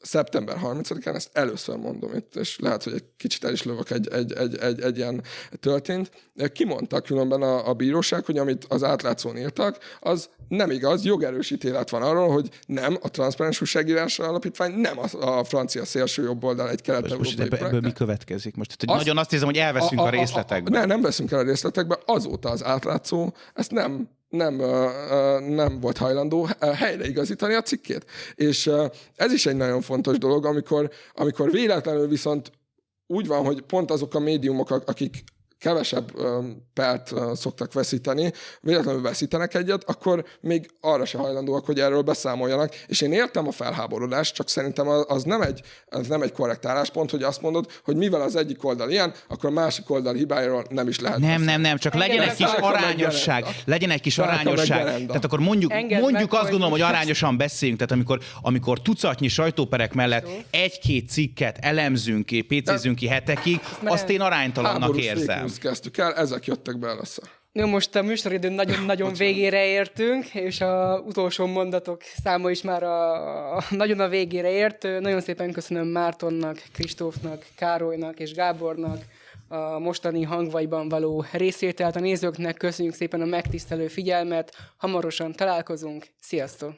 szeptember 30-án, ezt először mondom itt, és lehet, hogy egy kicsit el is lövök egy, egy, egy, egy, egy ilyen történt. Kimondtak különben a, a bíróság, hogy amit az átlátszón írtak, az nem igaz, jogerős ítélet van arról, hogy nem, a transzparens újságírás alapítvány nem a, a francia szélső jobb oldal egy kelet most ebből, ebből mi következik? Most tehát, azt, nagyon azt hiszem, hogy elveszünk a, a, a részletekbe. A, a, ne, nem veszünk el a részletekbe, azóta az átlátszó ezt nem nem, nem volt hajlandó helyreigazítani a cikkét. És ez is egy nagyon fontos dolog, amikor, amikor véletlenül viszont úgy van, hogy pont azok a médiumok, akik kevesebb pert szoktak veszíteni, véletlenül veszítenek egyet, akkor még arra se hajlandóak, hogy erről beszámoljanak. És én értem a felháborodást, csak szerintem az nem egy, az nem egy korrekt álláspont, hogy azt mondod, hogy mivel az egyik oldal ilyen, akkor a másik oldal hibájáról nem is lehet. Nem, beszélni. nem, nem, csak legyen egy kis arányosság. Legyen egy kis arányosság. Tehát akkor mondjuk, mondjuk azt gondolom, hogy arányosan beszéljünk. Tehát amikor, amikor tucatnyi sajtóperek mellett egy-két cikket elemzünk ki, pécézünk ki hetekig, azt én aránytalannak érzem kezdtük el, ezek jöttek be először. No, most a műsoridő nagyon-nagyon végére értünk, és a utolsó mondatok száma is már a, a, nagyon a végére ért. Nagyon szépen köszönöm Mártonnak, Kristófnak, Károlynak és Gábornak a mostani hangvaiban való részvételt. A nézőknek köszönjük szépen a megtisztelő figyelmet. Hamarosan találkozunk. Sziasztok!